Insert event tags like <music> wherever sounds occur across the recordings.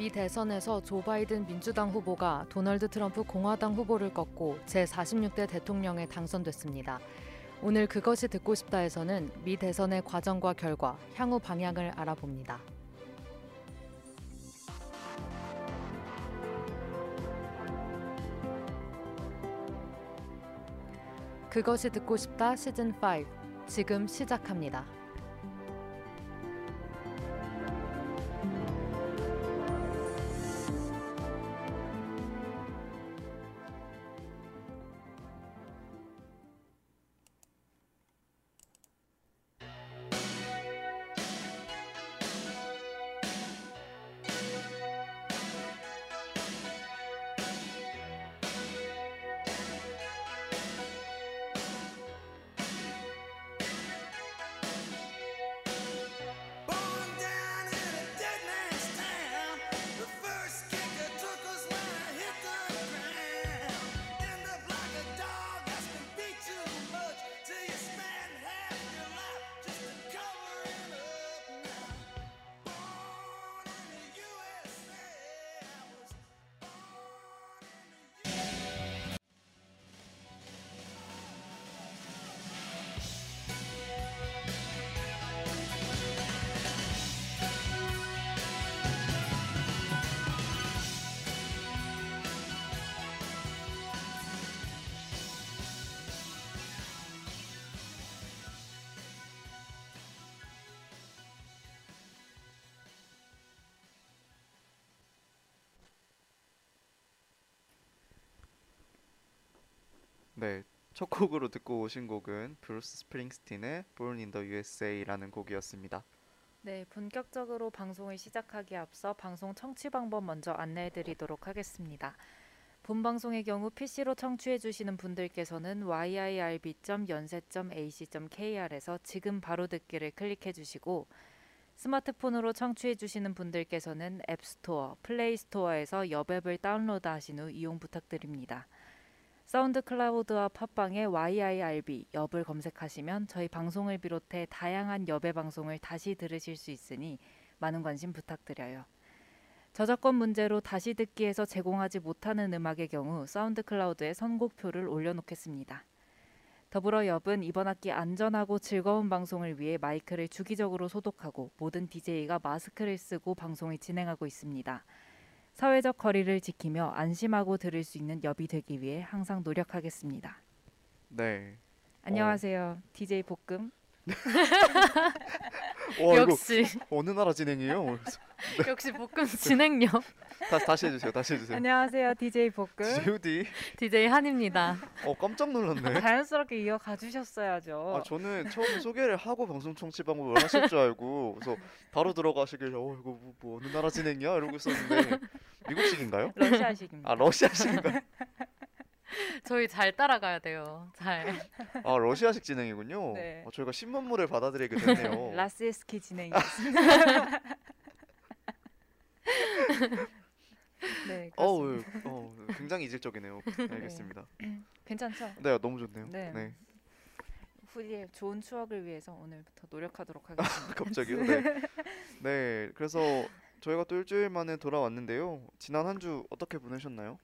미 대선에서 조 바이든 민주당 후보가 도널드 트럼프 공화당 후보를 꺾고 제46대 대통령에 당선됐습니다. 오늘 그것이 듣고 싶다에서는 미 대선의 과정과 결과, 향후 방향을 알아봅니다. 그것이 듣고 싶다 시즌 5 지금 시작합니다. 첫 곡으로 듣고 오신 곡은 브루스 스프링스틴의 Born in the USA라는 곡이었습니다. 네, 본격적으로 방송을 시작하기에 앞서 방송 청취 방법 먼저 안내해 드리도록 하겠습니다. 본 방송의 경우 PC로 청취해 주시는 분들께서는 yirb.yonsei.ac.kr에서 지금 바로 듣기를 클릭해 주시고 스마트폰으로 청취해 주시는 분들께서는 앱스토어, 플레이스토어에서 엽 앱을 다운로드 하신 후 이용 부탁드립니다. 사운드 클라우드와 팟빵에 YIRB 엽을 검색하시면 저희 방송을 비롯해 다양한 엽의 방송을 다시 들으실 수 있으니 많은 관심 부탁드려요. 저작권 문제로 다시 듣기에서 제공하지 못하는 음악의 경우 사운드 클라우드에 선곡표를 올려놓겠습니다. 더불어 엽은 이번 학기 안전하고 즐거운 방송을 위해 마이크를 주기적으로 소독하고 모든 DJ가 마스크를 쓰고 방송을 진행하고 있습니다. 사회적 거리를 지키며 안심하고 들을 수 있는 엽이 되기 위해 항상 노력하겠습니다. 네. 안녕하세요. DJ 볶음. 와, 역시 어느 나라 진행이에요? <laughs> 역시 볶음 진행력 <laughs> 다시 다시 해주세요. 다시 해주세요. 안녕하세요. DJ 볶음. G.O.D. DJ 한입니다. 어 깜짝 놀랐네. <laughs> 자연스럽게 이어가 주셨어야죠. 아 저는 처음 소개를 하고 방송 청취 방법을 하실 줄 알고 그래서 바로 들어가시길래 어 이거 뭐, 뭐 어느 나라 진행이야 이러고 있었는데 미국식인가요? <laughs> 러시아식입니다. 아 러시아식인가요? <laughs> 저희 잘 따라가야 돼요. 잘. 아 러시아식 진행이군요. 네. 어, 저희가 신문물을 받아들이게 됐네요. <laughs> 라스에스키 진행이었습니다. 네, 어우. 어, 굉장히 이질적이네요. 알겠습니다. 괜찮죠? 네, 너무 좋네요. 네. 네. 후디의 좋은 추억을 위해서 오늘부터 노력하도록 하겠습니다. 갑자기요? 네. 네, 그래서 저희가 또 일주일 만에 돌아왔는데요. 지난 한 주 어떻게 보내셨나요?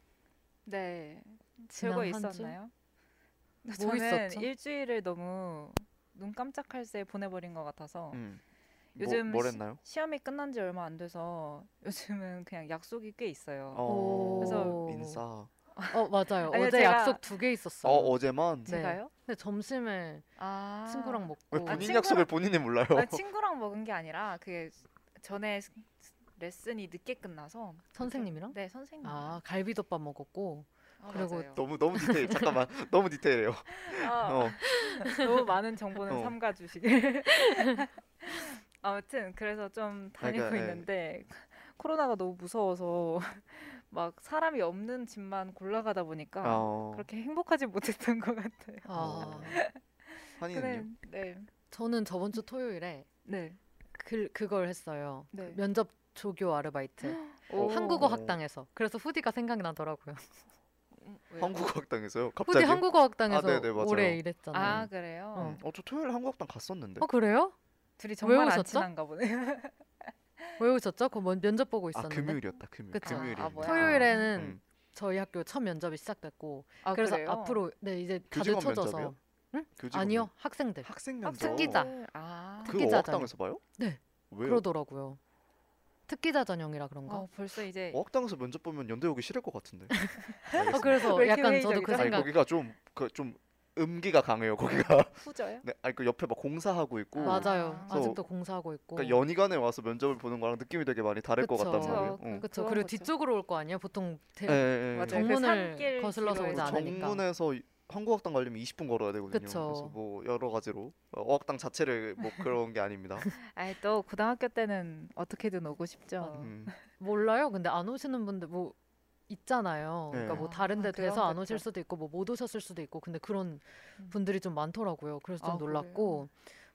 네, 지난 즐거 한 주? 있었나요? 뭐 저는 있었죠? 일주일을 너무 눈 깜짝할 새에 보내버린 것 같아서 음. 요즘 뭐, 뭘 시- 했나요? 시 험이 끝난 지 얼마 안 돼서 요즘은 그냥 약속이 꽤 있어요. 어, 그래서 민사. 어 맞아요. 아니요, 어제 제가- 약속 두 개 있었어요. 어, 어제만 네. 제가요? 근데 점심을 아 친구랑 먹고 왜 아, 본인 친구랑- 약속을 본인이 몰라요? 아니, 친구랑 먹은 게 아니라 그게 전에 스- 레슨이 늦게 끝나서 선생님이랑? 네 선생님. 아 갈비덮밥 먹었고 아, 그리고 맞아요. 너무 너무 디테일. 잠깐만. <laughs> 너무 디테일해요. 아, 어. 너무 많은 정보는 어. 삼가 주시길. <laughs> 아무튼 그래서 좀 다니고 그러니까, 예. 있는데 코로나가 너무 무서워서 <laughs> 막 사람이 없는 집만 골라가다 보니까 어. 그렇게 행복하지 못했던 것 같아요. 아, 한이는요? 네, 저는 저번 주 토요일에 네. 그 그걸 했어요. 네. 그 면접 조교 아르바이트 오. 한국어 학당에서. 그래서 후디가 생각이 나더라고요. 음? 한국어 학당에서요? 후디 갑자기? 한국어 학당에서 아, 네네, 맞아요. 오래 일했잖아요. 아 그래요? 어. 어, 저 토요일 한국 학당 갔었는데. 어 그래요? 둘이 정말 안 오셨죠? 친한가 보네요. 왜 오셨죠? 그 면- 면접 보고 아 있었는데 금요일이었다. 금요일. 그쵸. 금요일이. 아? 토요일에는 음. 저희 학교 첫 면접이 시작됐고 아, 그래서 그래요? 앞으로 네 이제 다들 쳐져서 면접이요? 교직원 아니요 면- 학생들 학생 면접. 특기자. 아, 그 특기자 어학당에서 봐요? 네. 왜요? 그러더라고요. 특기자 전형이라 그런가? 어, 벌써 이제 어학당에서 면접 보면 연대 오기 싫을 것 같은데. <laughs> 어, 그래서 약간 저도 그 회의적이죠? 아니 생각 거기가 좀그 좀 음기가 강해요. 거기가. <laughs> 후져요? 네, 아니 그 옆에 막 공사하고 있고. 맞아요. 아. 아직도 공사하고 있고. 그러니까 연희관에 와서 면접을 보는 거랑 느낌이 되게 많이 다를 것 그쵸. 같단 말이에요. 그쵸. 어. 그렇죠. 그리고 거죠. 뒤쪽으로 올 거 아니에요. 보통 대, 예, 예, 예. 맞아요. 그 정문을 거슬러서 오지. 않으니까. 정문에서 이- 한국학당 가려면 20분 걸어야 되거든요. 그쵸. 그래서 뭐 여러 가지로 어, 어학당 자체를 뭐 <laughs> 그런 게 아닙니다. 아니 또 고등학교 때는 어떻게든 오고 싶죠. 음. 몰라요. 근데 안 오시는 분들 뭐 있잖아요. 그러니까 네. 뭐 다른 데 아, 돼서 그런 안 오실. 수도 있고 뭐 못 오셨을 수도 있고 근데 그런 음. 분들이 좀 많더라고요. 그래서 좀 아, 놀랐고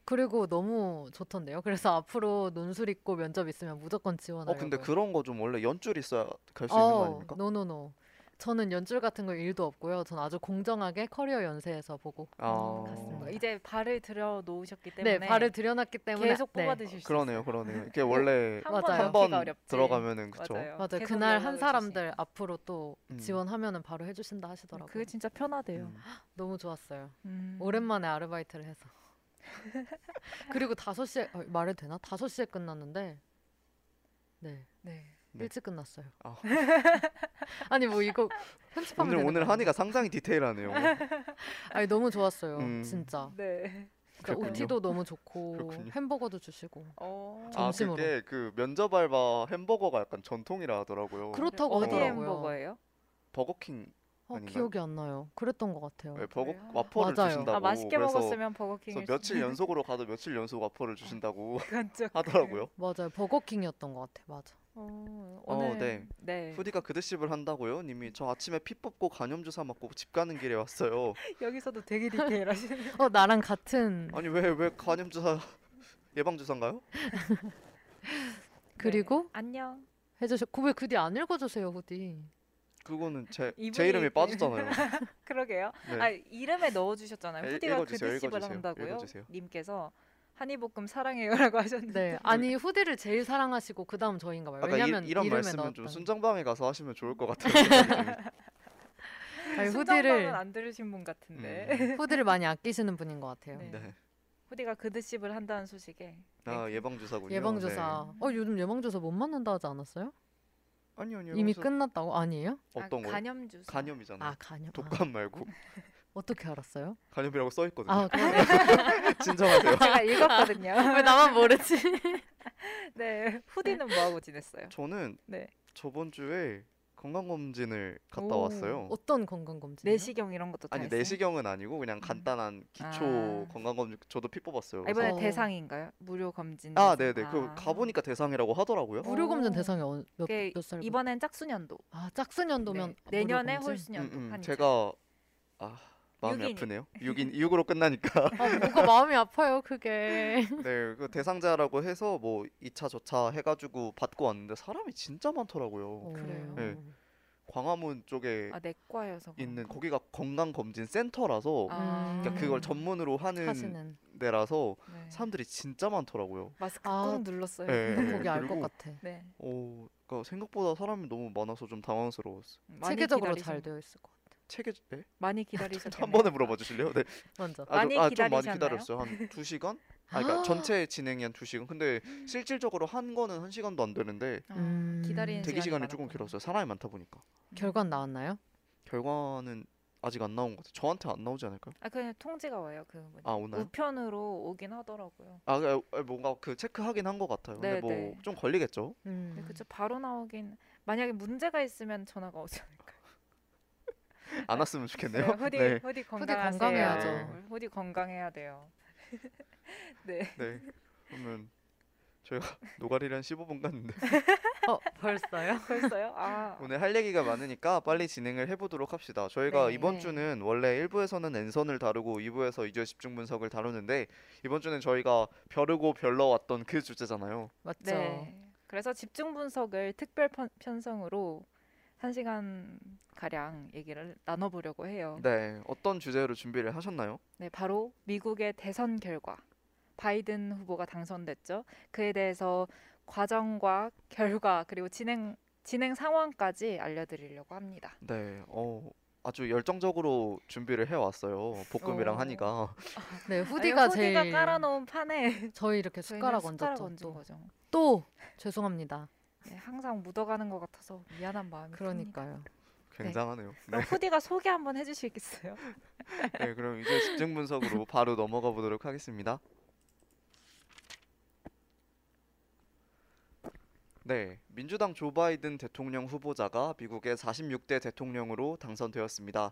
그리고 너무 좋던데요. 그래서 앞으로 논술 있고 면접 있으면 무조건 지원하려고요. 어 근데 그런 거 좀 원래 연줄 있어야 갈 수 있는 거 어, 아닙니까? No no no. 저는 연줄 같은 거 일도 없고요. 전 아주 공정하게 커리어 연세에서 보고 아 갔습니다. 이제 발을 들여 놓으셨기 때문에 네 발을 들여놨기 때문에 계속 네. 뽑아 드실 수 그러네요. 그러네요. <laughs> 이게 원래 한번. 한 번. 들어가면은 그쵸. 맞아요. 맞아요. 그날 한 사람들 앞으로 또 음. 지원하면은 바로 해주신다 주시니까. 하시더라고요. 그게 진짜 편하대요. 음. 너무 좋았어요. 음. 오랜만에 아르바이트를 해서. <laughs> 그리고 5시에 어, 말해도 되나? 5시에 끝났는데 네. 네. 네. 일찍 끝났어요. 아. <laughs> 아니 뭐 이거 편집하면 오늘 오늘 거 한이가 상당히 디테일하네요. <laughs> 아니 너무 좋았어요. 음. 진짜. 네. 그러니까. OT도 너무 좋고 <laughs> 그렇군요. 햄버거도 주시고. 어. 아 점심으로. 그게 그 면접 알바 햄버거가 약간 전통이라 하더라고요. 그렇다고 어디 하더라고요. 햄버거예요? 버거킹 어, 아닌가요? 기억이 안 나요. 그랬던 것 같아요. 네, 버거 그래요? 와퍼를 맞아요. 주신다고. 아 맛있게 그래서 먹었으면 그래서 며칠 연속으로 가도 며칠 연속 와퍼를 주신다고 하더라고요. 맞아요. 버거킹이었던 것 같아. 맞아. 어, 어, 오늘 네. 네. 후디가 그 드십을 한다고요? 님이 저 아침에 피 뽑고 간염 주사 맞고 집 가는 길에 왔어요. <laughs> 여기서도 되게 디테일하시네요. <laughs> 어 나랑 같은 아니 왜 왜 간염 주사 <laughs> 예방 주사인가요? 그리고 네. 안녕. 해주셨고 왜그뒤 안 읽어주세요 후디. 그거는 제 제 이분이 이름이 그- 빠졌잖아요. 그러게요. 네. 아 이름에 넣어 주셨잖아요. 일- 후디가 읽어주세요, 그드십을 읽어주세요, 한다고요. 읽어주세요. 님께서 한이볶음 사랑해요라고 <laughs> 하셨는데 네. 아니 후디를 제일 사랑하시고 그 다음 저인가 봐요. 왜냐면 이, 이런 이름에 말씀은 좀. 순정방에 가서 하시면 좋을 것 같아요. 아니, 순정방은 후디를 안 들으신 분 같은데 후디를 많이 아끼시는 분인 것 같아요. 네. 네. 후디가 그드십을 한다는 소식에 아 예방 주사군요. 예방주사. 네. 어 요즘 예방주사 못 맞는다 하지 않았어요? 아니요 아니요. 이미 끝났다고 아니에요? 어떤 아, 거요? 간염 주사. 간염이잖아요. 아 간염. 아, 독감 말고 어떻게 알았어요? 간염이라고 써 있거든요. 아. <laughs> 진정하세요. 제가 읽었거든요. <laughs> 왜 나만 모르지? <laughs> 네. 후디는 뭐 하고 지냈어요? 저는 네. 저번 주에 건강 검진을 갔다 오, 왔어요. 어떤 건강 검진? 내시경 이런 것도 다 아니 했어요? 내시경은 아니고 그냥 간단한 기초 아. 건강 검진 저도 피 뽑았어요. 아, 이번에 어. 대상인가요? 무료 검진. 아, 대상? 네네. 그 아. 가보니까 대상이라고 하더라고요. 무료 검진 오. 대상이 어, 몇, 그게 몇 살? 이번엔 짝수년도. 아 짝수년도면 네. 내년에? 홀수년도. 음, 음. 한 제가 아 마음이 육인. 아프네요. <laughs> 6인 6으로 끝나니까. 아 뭐가 마음이 아파요 그게. <laughs> 네, 그 대상자라고 해서 뭐 2차 저차 해가지고 받고 왔는데 사람이 진짜 많더라고요. 그래요? 네. 광화문 쪽에 아 내과여서 있는 그런가? 거기가 건강 검진 센터라서 아. 그러니까 그걸 전문으로 하는 하시는. 데라서 네. 사람들이 진짜 많더라고요. 마스크 아, 꾹 눌렀어요. 네. 난 거기 알 것 같아. 네. 오, 그러니까 생각보다 사람이 너무 많아서 좀 당황스러웠어. 많이 체계적으로 기다리신- 잘 되어 있을 것 같아. 체계 네? 많이 기다리셨네요. 한 번에 물어봐 주실래요? 네. 먼저. 아, 많이 좀, 아, 좀 많이 기다리셨나요? 기다렸어요. 한 <laughs> 2시간? 아, 그러니까 전체 진행이 한 2시간. 근데 실질적으로 한 거는 1시간도 안 되는데 아, 음. 기다리는 대기 시간이 조금. 길었어요. 사람이 많다 보니까. 결과 나왔나요? 결과는 아직 안 나온 것 같아요. 저한테 안 나오지 않을까요? 아 그냥 통지가 와요. 그? 아, 오나요? 우편으로 오긴 하더라고요. 아, 그, 아, 뭔가 그 체크하긴 한 것 같아요. 근데 네, 뭐 네. 좀 걸리겠죠. 음. 근데 그쵸 바로 나오긴 만약에 문제가 있으면 전화가 오지 않을까요? 안 왔으면 좋겠네요. 네, 후디 네. 후디 건강하세요. 건강해야죠. 후디 건강해야 돼요. <laughs> 네. 네. 그러면 저희가 노가리를 한 15분 갔는데 <laughs> 어 벌써요? <laughs> 벌써요? 아 오늘 할 얘기가 많으니까 빨리 진행을 해보도록 합시다. 저희가 네. 이번 네. 주는 원래 1부에서는 N선을 다루고 2부에서 이주의 집중 분석을 다루는데 이번 주는 저희가 벼르고 별러왔던 그 주제잖아요. 맞죠. 네. 그래서 집중 분석을 특별 편, 편성으로 한 시간 가량 얘기를 나눠보려고 해요. 네, 어떤 주제로 준비를 하셨나요? 네, 바로 미국의 대선 결과. 바이든 후보가 당선됐죠. 그에 대해서 과정과 결과 그리고 진행 진행 상황까지 알려드리려고 합니다. 네, 어, 아주 열정적으로 준비를 해왔어요. 볶음이랑 오. 한이가. 네, 아니, 후디가 후디가 제일 깔아놓은 판에 저희 이렇게 저희는 숟가락 숟가락 얹었죠. 얹은 또. 거죠. 또 죄송합니다. 네, 항상 묻어가는 것 같아서 미안한 마음이 큽니다. 그러니까요. 굉장하네요. 네. 그럼 후디가 소개 한번 해주시겠어요? <laughs> 네, 그럼 이제 집중 분석으로 바로 넘어가 보도록 하겠습니다. 네, 민주당 조 바이든 대통령 후보자가 미국의 46대 대통령으로 당선되었습니다.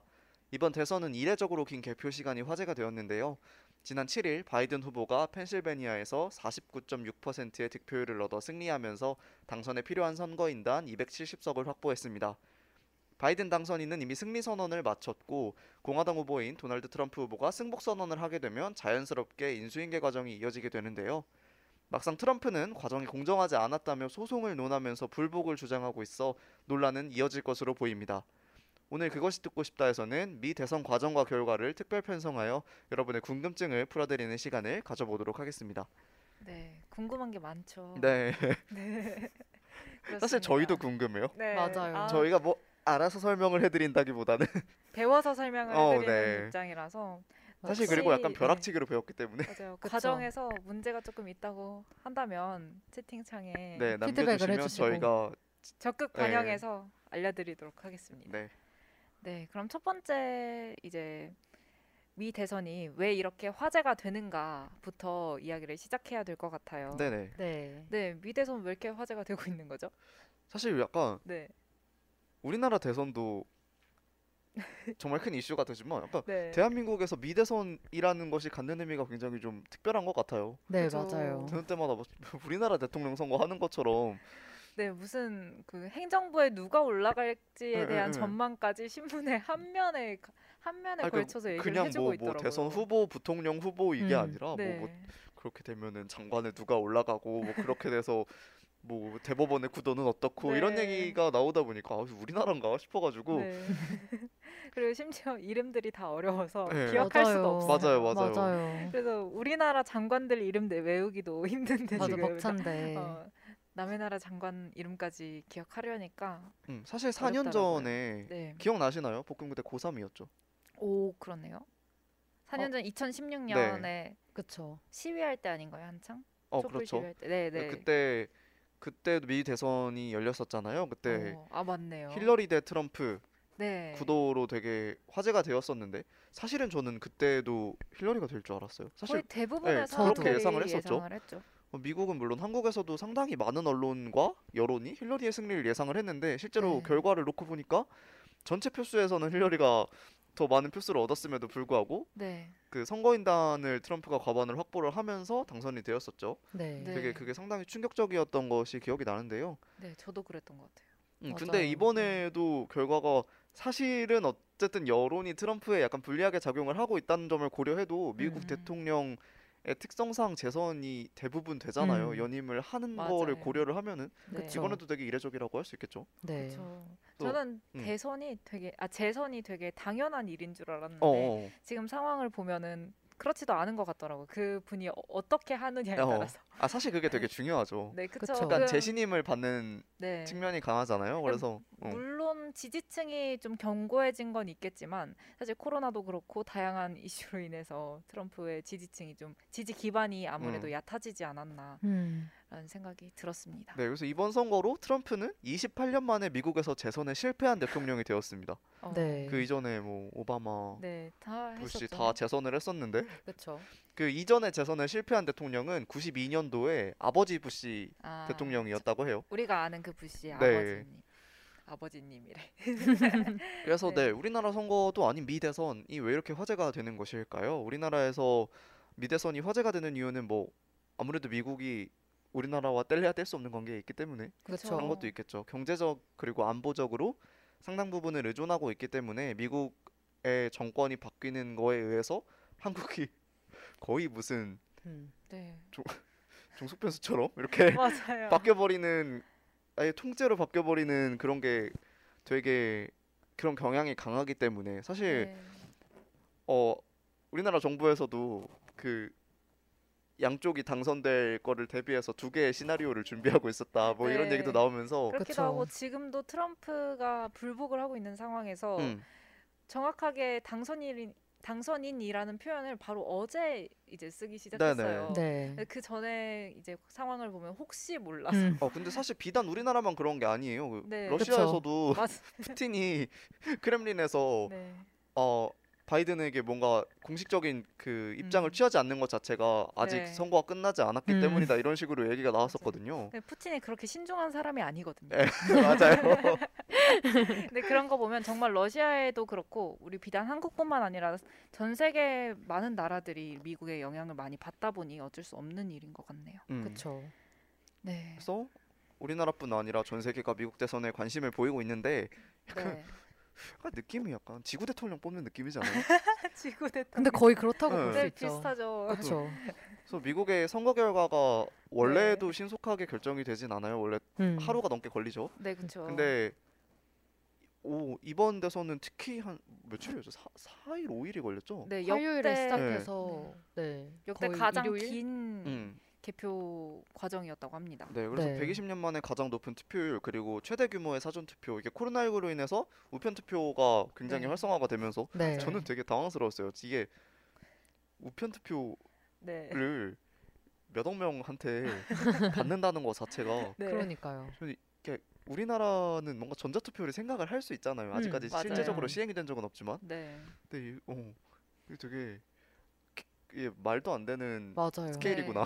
이번 대선은 이례적으로 긴 개표 시간이 화제가 되었는데요. 지난 7일 바이든 후보가 펜실베니아에서 49.6%의 득표율을 얻어 승리하면서 당선에 필요한 선거인단 270석을 확보했습니다. 바이든 당선인은 이미 승리 선언을 마쳤고 공화당 후보인 도널드 트럼프 후보가 승복 선언을 하게 되면 자연스럽게 인수인계 과정이 이어지게 되는데요. 막상 트럼프는 과정이 공정하지 않았다며 소송을 논하면서 불복을 주장하고 있어 논란은 이어질 것으로 보입니다. 오늘 그것이 듣고 싶다에서는 미 대선 과정과 결과를 특별 편성하여 여러분의 궁금증을 풀어드리는 시간을 가져보도록 하겠습니다. 네, 궁금한 게 많죠. 네, <laughs> 네. 사실. 저희도 궁금해요. 네. 맞아요. 아, 저희가 뭐 알아서 설명을 해드린다기보다는 <laughs> 배워서 설명을 어, 해드리는 네. 입장이라서 사실 그리고 약간 네. 벼락치기로 배웠기 때문에 맞아요. 과정에서 문제가 조금 있다고 한다면 채팅창에 네 피드백을 해주시고. 저희가 적극 네. 반영해서 알려드리도록 하겠습니다. 네 네, 그럼 첫 번째 이제 미 대선이 왜 이렇게 화제가 되는가부터 이야기를 시작해야 될 것 같아요. 네네 네. 네, 미 대선 왜 이렇게 화제가 되고 있는 거죠? 사실 약간 네, 우리나라 대선도 정말 큰 이슈가 되지만 약간 네. 대한민국에서 미 대선이라는 것이 갖는 의미가 굉장히 좀 특별한 것 같아요. 네, 그죠. 맞아요. 되는 때마다 뭐 우리나라 대통령 선거 하는 것처럼 네, 무슨 그 행정부에 누가 올라갈지에 네, 대한 네, 네. 전망까지 신문에 <laughs> 한 면에 한 면에 아니, 그 걸쳐서 얘기를 그냥 해주고 뭐, 뭐 있더라고요. 대선 후보, 부통령 후보 이게 음, 아니라 뭐, 네. 뭐 그렇게 되면은 장관에 누가 올라가고 뭐 그렇게 돼서 뭐 대법원의 구도는 어떻고 이런 네. 얘기가 나오다 보니까 아, 우리나라인가 싶어가지고 네. <laughs> 그리고 심지어 이름들이 다 어려워서 네. 기억할 맞아요. 수도 없어요. 맞아요, 맞아요. 맞아요. 그래서 우리나라 장관들 이름 내- 외우기도 <laughs> 힘든데 맞아 지금 벅찬데. 어, 남의 나라 장관 이름까지 기억하려니까 음, 사실 4년 어렵더라고요. 전에 네. 기억나시나요? 볶음 그때 고3이었죠. 오 그렇네요. 4년 어? 전 2016년에 그쵸. 시위할 때 아닌가요 한창? 어 촛불 그렇죠. 시위할 때. 네, 네. 그때 그때 미 대선이 열렸었잖아요. 그때 어, 아 맞네요. 힐러리 대 트럼프 네. 구도로 되게 화제가 되었었는데 사실은 저는 그때도 힐러리가 될 줄 알았어요. 사실 거의 대부분의 네, 사람들이 그렇게 예상을 했었죠. 예상을 했죠. 어, 미국은 물론 한국에서도 상당히 많은 언론과 여론이 힐러리의 승리를 예상을 했는데 실제로 네. 결과를 놓고 보니까 전체 표수에서는 힐러리가 더 많은 표수를 얻었음에도 불구하고 네. 그 선거인단을 트럼프가 과반을 확보를 하면서 당선이 되었었죠. 네. 네. 되게 그게 상당히 충격적이었던 것이 기억이 나는데요. 네, 저도 그랬던 것 같아요. 음. 근데 이번에도 결과가 사실은 어쨌든 여론이 트럼프에 약간 불리하게 작용을 하고 있다는 점을 고려해도 미국 음. 대통령의 특성상 재선이 대부분 되잖아요. 음. 연임을 하는 맞아요. 거를 고려를 하면은 그쵸. 이번에도 되게 이례적이라고 할 수 있겠죠. 네. 그렇죠. 또, 저는 음. 대선이 되게 아 재선이 되게 당연한 일인 줄 알았는데 어, 어. 지금 상황을 보면은 그렇지도 않은 것 같더라고요. 그 분이 어, 어떻게 하느냐에 어. 따라서. 아 사실 그게 되게 중요하죠. 네, 그쵸. 그쵸. 약간 그- 재신임을 받는 네. 측면이 강하잖아요. 그래서 어. 물론 지지층이 좀 견고해진 건 있겠지만 사실 코로나도 그렇고 다양한 <laughs> 이슈로 인해서 트럼프의 지지층이 좀 지지 기반이 아무래도 음. 얕아지지 않았나라는 음. 생각이 들었습니다. 네, 그래서 이번 선거로 트럼프는 28년 만에 미국에서 재선에 실패한 대통령이 되었습니다. 어, 네. 그 이전에 뭐 오바마, 네, 다 부시 했었죠. 다 재선을 했었는데 그쵸. 그 이전에 재선에 실패한 대통령은 92년 도에 아버지 부시 아, 대통령이었다고 해요. 우리가 아는 그 부시 네. 아버지님. 아버지님이래. <laughs> 그래서 네. 네, 우리나라 선거도 아닌 미 대선이 왜 이렇게 화제가 되는 것일까요? 우리나라에서 미 대선이 화제가 되는 이유는 뭐 아무래도 미국이 우리나라와 뗄래야 뗄 수 없는 관계에 있기 때문에 그쵸. 그런 것도 있겠죠. 경제적 그리고 안보적으로 상당 부분을 의존하고 있기 때문에 미국의 정권이 바뀌는 거에 의해서 한국이 <laughs> 거의 무슨 음. 네. 종속변수처럼 이렇게 <laughs> 맞아요. <laughs> 바뀌어버리는 아예 통째로 바뀌어버리는 그런 게 되게 그런 경향이 강하기 때문에 사실 네. 어 우리나라 정부에서도 그 양쪽이 당선될 거를 대비해서 두 개의 시나리오를 준비하고 있었다. 뭐 이런 네. 얘기도 나오면서 그렇기도 그쵸. 하고 지금도 트럼프가 불복을 하고 있는 상황에서 음, 정확하게 당선인 당선인이라는 표현을 바로 어제 이제 쓰기 시작했어요. 네. 그 전에 이제 상황을 보면 혹시 몰라서 음. 어 근데 사실 비단 우리나라만 그런 게 아니에요. 그 네. 러시아에서도 맞 푸틴이 <laughs> 크렘린에서 네. 어 바이든에게 뭔가 공식적인 그 입장을 음. 취하지 않는 것 자체가 아직 네. 선거가 끝나지 않았기 음. 때문이다 이런 식으로 얘기가 나왔었거든요. 근데 푸틴이 그렇게 신중한 사람이 아니거든요. 네. <laughs> 맞아요. <laughs> 근데 그런 거 보면 정말 러시아에도 그렇고 우리 비단 한국뿐만 아니라 전 세계 많은 나라들이 미국의 영향을 많이 받다 보니 어쩔 수 없는 일인 것 같네요. 음. 그렇죠. 네. 그래서 우리나라뿐 아니라 전 세계가 미국 대선에 관심을 보이고 있는데 네. 약간 느낌이 약간 지구 대통령 뽑는 느낌이잖아요. <laughs> 지구 대통령. 근데 거의 그렇다고 네. 볼수 네, 있죠. 비슷하죠. 그렇죠. 그래서 미국의 선거 결과가 원래도 신속하게 결정이 되진 않아요. 원래 음. 하루가 넘게 걸리죠. 네, 그렇죠. 근데 오 이번 대선은 특히 한 며칠이었죠? 4, 4일, 5일이 걸렸죠? 네, 화요일에 역대 시작해서 네. 역대 거의 가장 일요일? 긴 음. 개표 과정이었다고 합니다. 네, 그래서 네. 120년 만에 가장 높은 투표율 그리고 최대 규모의 사전 투표 이게 코로나19로 인해서 우편 투표가 굉장히 네. 활성화가 되면서 네. 저는 되게 당황스러웠어요. 이게 우편 투표를 네. 몇억 명한테 <laughs> 받는다는 것 자체가 네. 그러니까요. 우리나라는 뭔가 전자 투표를 생각을 할 수 있잖아요. 음, 아직까지 맞아요. 실제적으로 시행이 된 적은 없지만, 네. 근데 이, 어, 이게 되게 기- 이게 말도 안 되는 맞아요. 스케일이구나.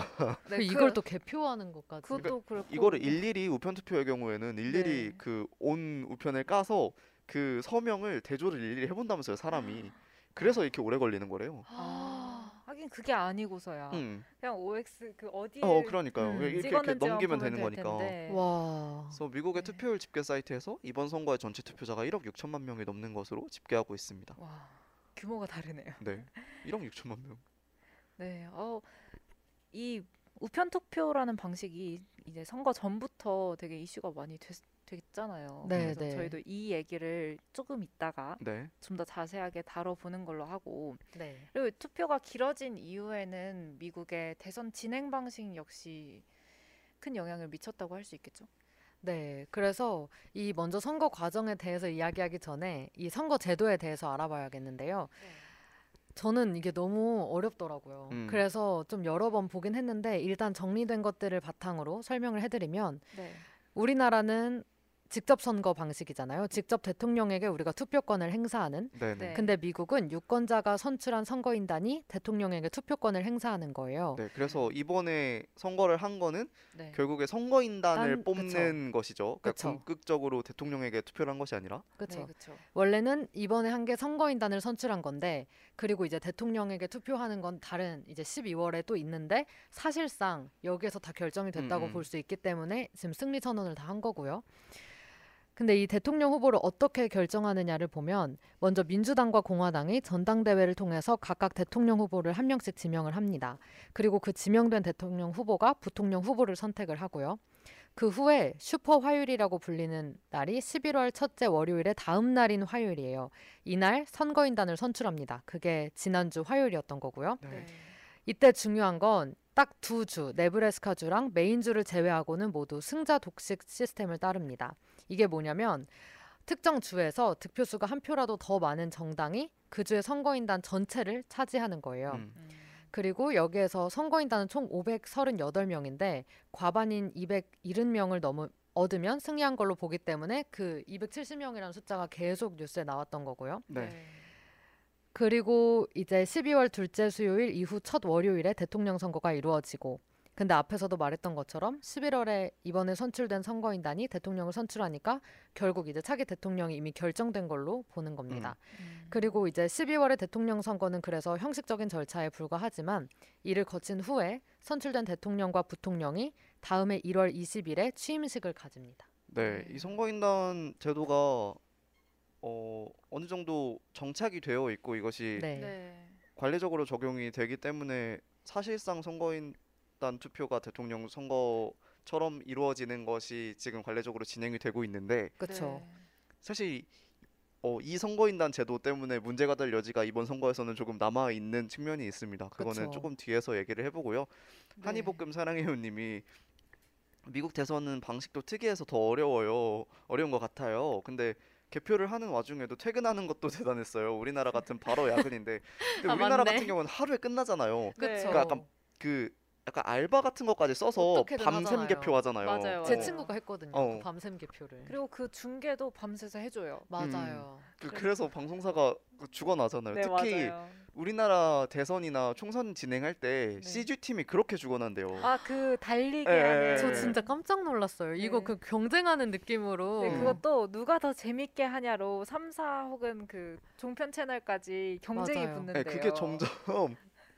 네, <laughs> 그 이걸 또 개표하는 것까지. 그것도 그렇고 이거를 일일이 우편 투표의 경우에는 일일이 네. 그온 우편을 까서 그 서명을 대조를 일일이 해본다면서요 사람이. 그래서 이렇게 오래 걸리는 거래요. <gasps> 아, 하긴 그게 아니고서야. 음. 그냥 OX 그 어디에 어 그러니까요. 음. 이렇게, 이렇게 넘기면 되는 될 거니까. 텐데. 와. 그래서 미국의 네. 투표율 집계 사이트에서 이번 선거의 전체 투표자가 1억 6천만 명이 넘는 것으로 집계하고 있습니다. 와, 규모가 다르네요. 네, 1억 6천만 명. 네. 어, 이 우편 투표라는 방식이 이제 선거 전부터 되게 이슈가 많이 됐, 됐잖아요. 네, 그래서 네. 저희도 이 얘기를 조금 이따가 네, 좀 더 자세하게 다뤄보는 걸로 하고 네. 그리고 투표가 길어진 이후에는 미국의 대선 진행 방식 역시 큰 영향을 미쳤다고 할 수 있겠죠. 네. 그래서 이 먼저 선거 과정에 대해서 이야기하기 전에 이 선거 제도에 대해서 알아봐야겠는데요. 저는 이게 너무 어렵더라고요. 음. 그래서 좀 여러 번 보긴 했는데 일단 정리된 것들을 바탕으로 설명을 해드리면 네. 우리나라는 직접 선거 방식이잖아요. 직접 대통령에게 우리가 투표권을 행사하는. 네, 네. 네. 근데 미국은 유권자가 선출한 선거인단이 대통령에게 투표권을 행사하는 거예요. 네, 그래서 이번에 선거를 한 거는 네. 결국에 선거인단을 단- 뽑는 것이죠. 그러니까 그쵸. 궁극적으로 대통령에게 투표를 한 것이 아니라. 그렇죠. 네, 그렇죠. 원래는 이번에 한 게 선거인단을 선출한 건데 그리고 이제 대통령에게 투표하는 건 다른 이제 12월에 또 있는데 사실상 여기에서 다 결정이 됐다고 음, 음. 볼수 있기 때문에 지금 승리 선언을 다 한 거고요. 근데 이 대통령 후보를 어떻게 결정하느냐를 보면 먼저 민주당과 공화당이 전당대회를 통해서 각각 대통령 후보를 한 명씩 지명을 합니다. 그리고 그 지명된 대통령 후보가 부통령 후보를 선택을 하고요. 그 후에 슈퍼 화요일이라고 불리는 날이 11월 첫째 월요일의 다음 날인 화요일이에요. 이날 선거인단을 선출합니다. 그게 지난주 화요일이었던 거고요. 네. 이때 중요한 건 딱 두 주, 네브래스카주랑 메인주를 제외하고는 모두 승자 독식 시스템을 따릅니다. 이게 뭐냐면 특정 주에서 득표수가 한 표라도 더 많은 정당이 그 주의 선거인단 전체를 차지하는 거예요. 음. 음. 그리고 여기에서 선거인단은 총 538명인데 과반인 270명을 넘어 얻으면 승리한 걸로 보기 때문에 그 270명이라는 숫자가 계속 뉴스에 나왔던 거고요. 네. 그리고 이제 12월 둘째 수요일 이후 첫 월요일에 대통령 선거가 이루어지고 근데 앞에서도 말했던 것처럼 11월에 이번에 선출된 선거인단이 대통령을 선출하니까 결국 이제 차기 대통령이 이미 결정된 걸로 보는 겁니다. 음. 그리고 이제 12월의 대통령 선거는 그래서 형식적인 절차에 불과하지만 이를 거친 후에 선출된 대통령과 부통령이 다음해 1월 20일에 취임식을 가집니다. 네, 네. 이 선거인단 제도가 어, 어느 정도 정착이 되어 있고 이것이 네. 네. 관례적으로 적용이 되기 때문에 사실상 선거인 단 투표가 대통령 선거처럼 이루어지는 것이 지금 관례적으로 진행이 되고 있는데 그렇죠. 네. 사실 어, 이 선거인단 제도 때문에 문제가 될 여지가 이번 선거에서는 조금 남아 있는 측면이 있습니다. 그거는 그쵸. 조금 뒤에서 얘기를 해보고요. 네. 한이볶음 사랑해요님이 미국 대선은 방식도 특이해서 더 어려워요. 어려운 것 같아요. 근데 개표를 하는 와중에도 퇴근하는 것도 <laughs> 대단했어요. 우리나라 같은 바로 야근인데 근데 아, 우리나라 맞네. 같은 경우는 하루에 끝나잖아요. 그쵸. 그러니까 약간 그 약간 알바 같은 것까지 써서 어떻게든 밤샘 하잖아요. 개표 하잖아요. 맞아요, 제 맞아요. 친구가 했거든요. 어. 그 밤샘 개표를. 그리고 그 중계도 밤새서 해줘요. 맞아요. 그, 그래서 방송사가 그 죽어나잖아요. 네 특히 맞아요. 우리나라 대선이나 총선 진행할 때 네. CG 팀이 그렇게 죽어난대요. 아 그 달리기 예, 하는 예, 저 예. 진짜 깜짝 놀랐어요. 이거 네. 그 경쟁하는 느낌으로. 네, 음. 그것도 누가 더 재밌게 하냐로 3, 4 혹은 그 종편 채널까지 경쟁이 맞아요. 붙는데요. 네, 그게 점점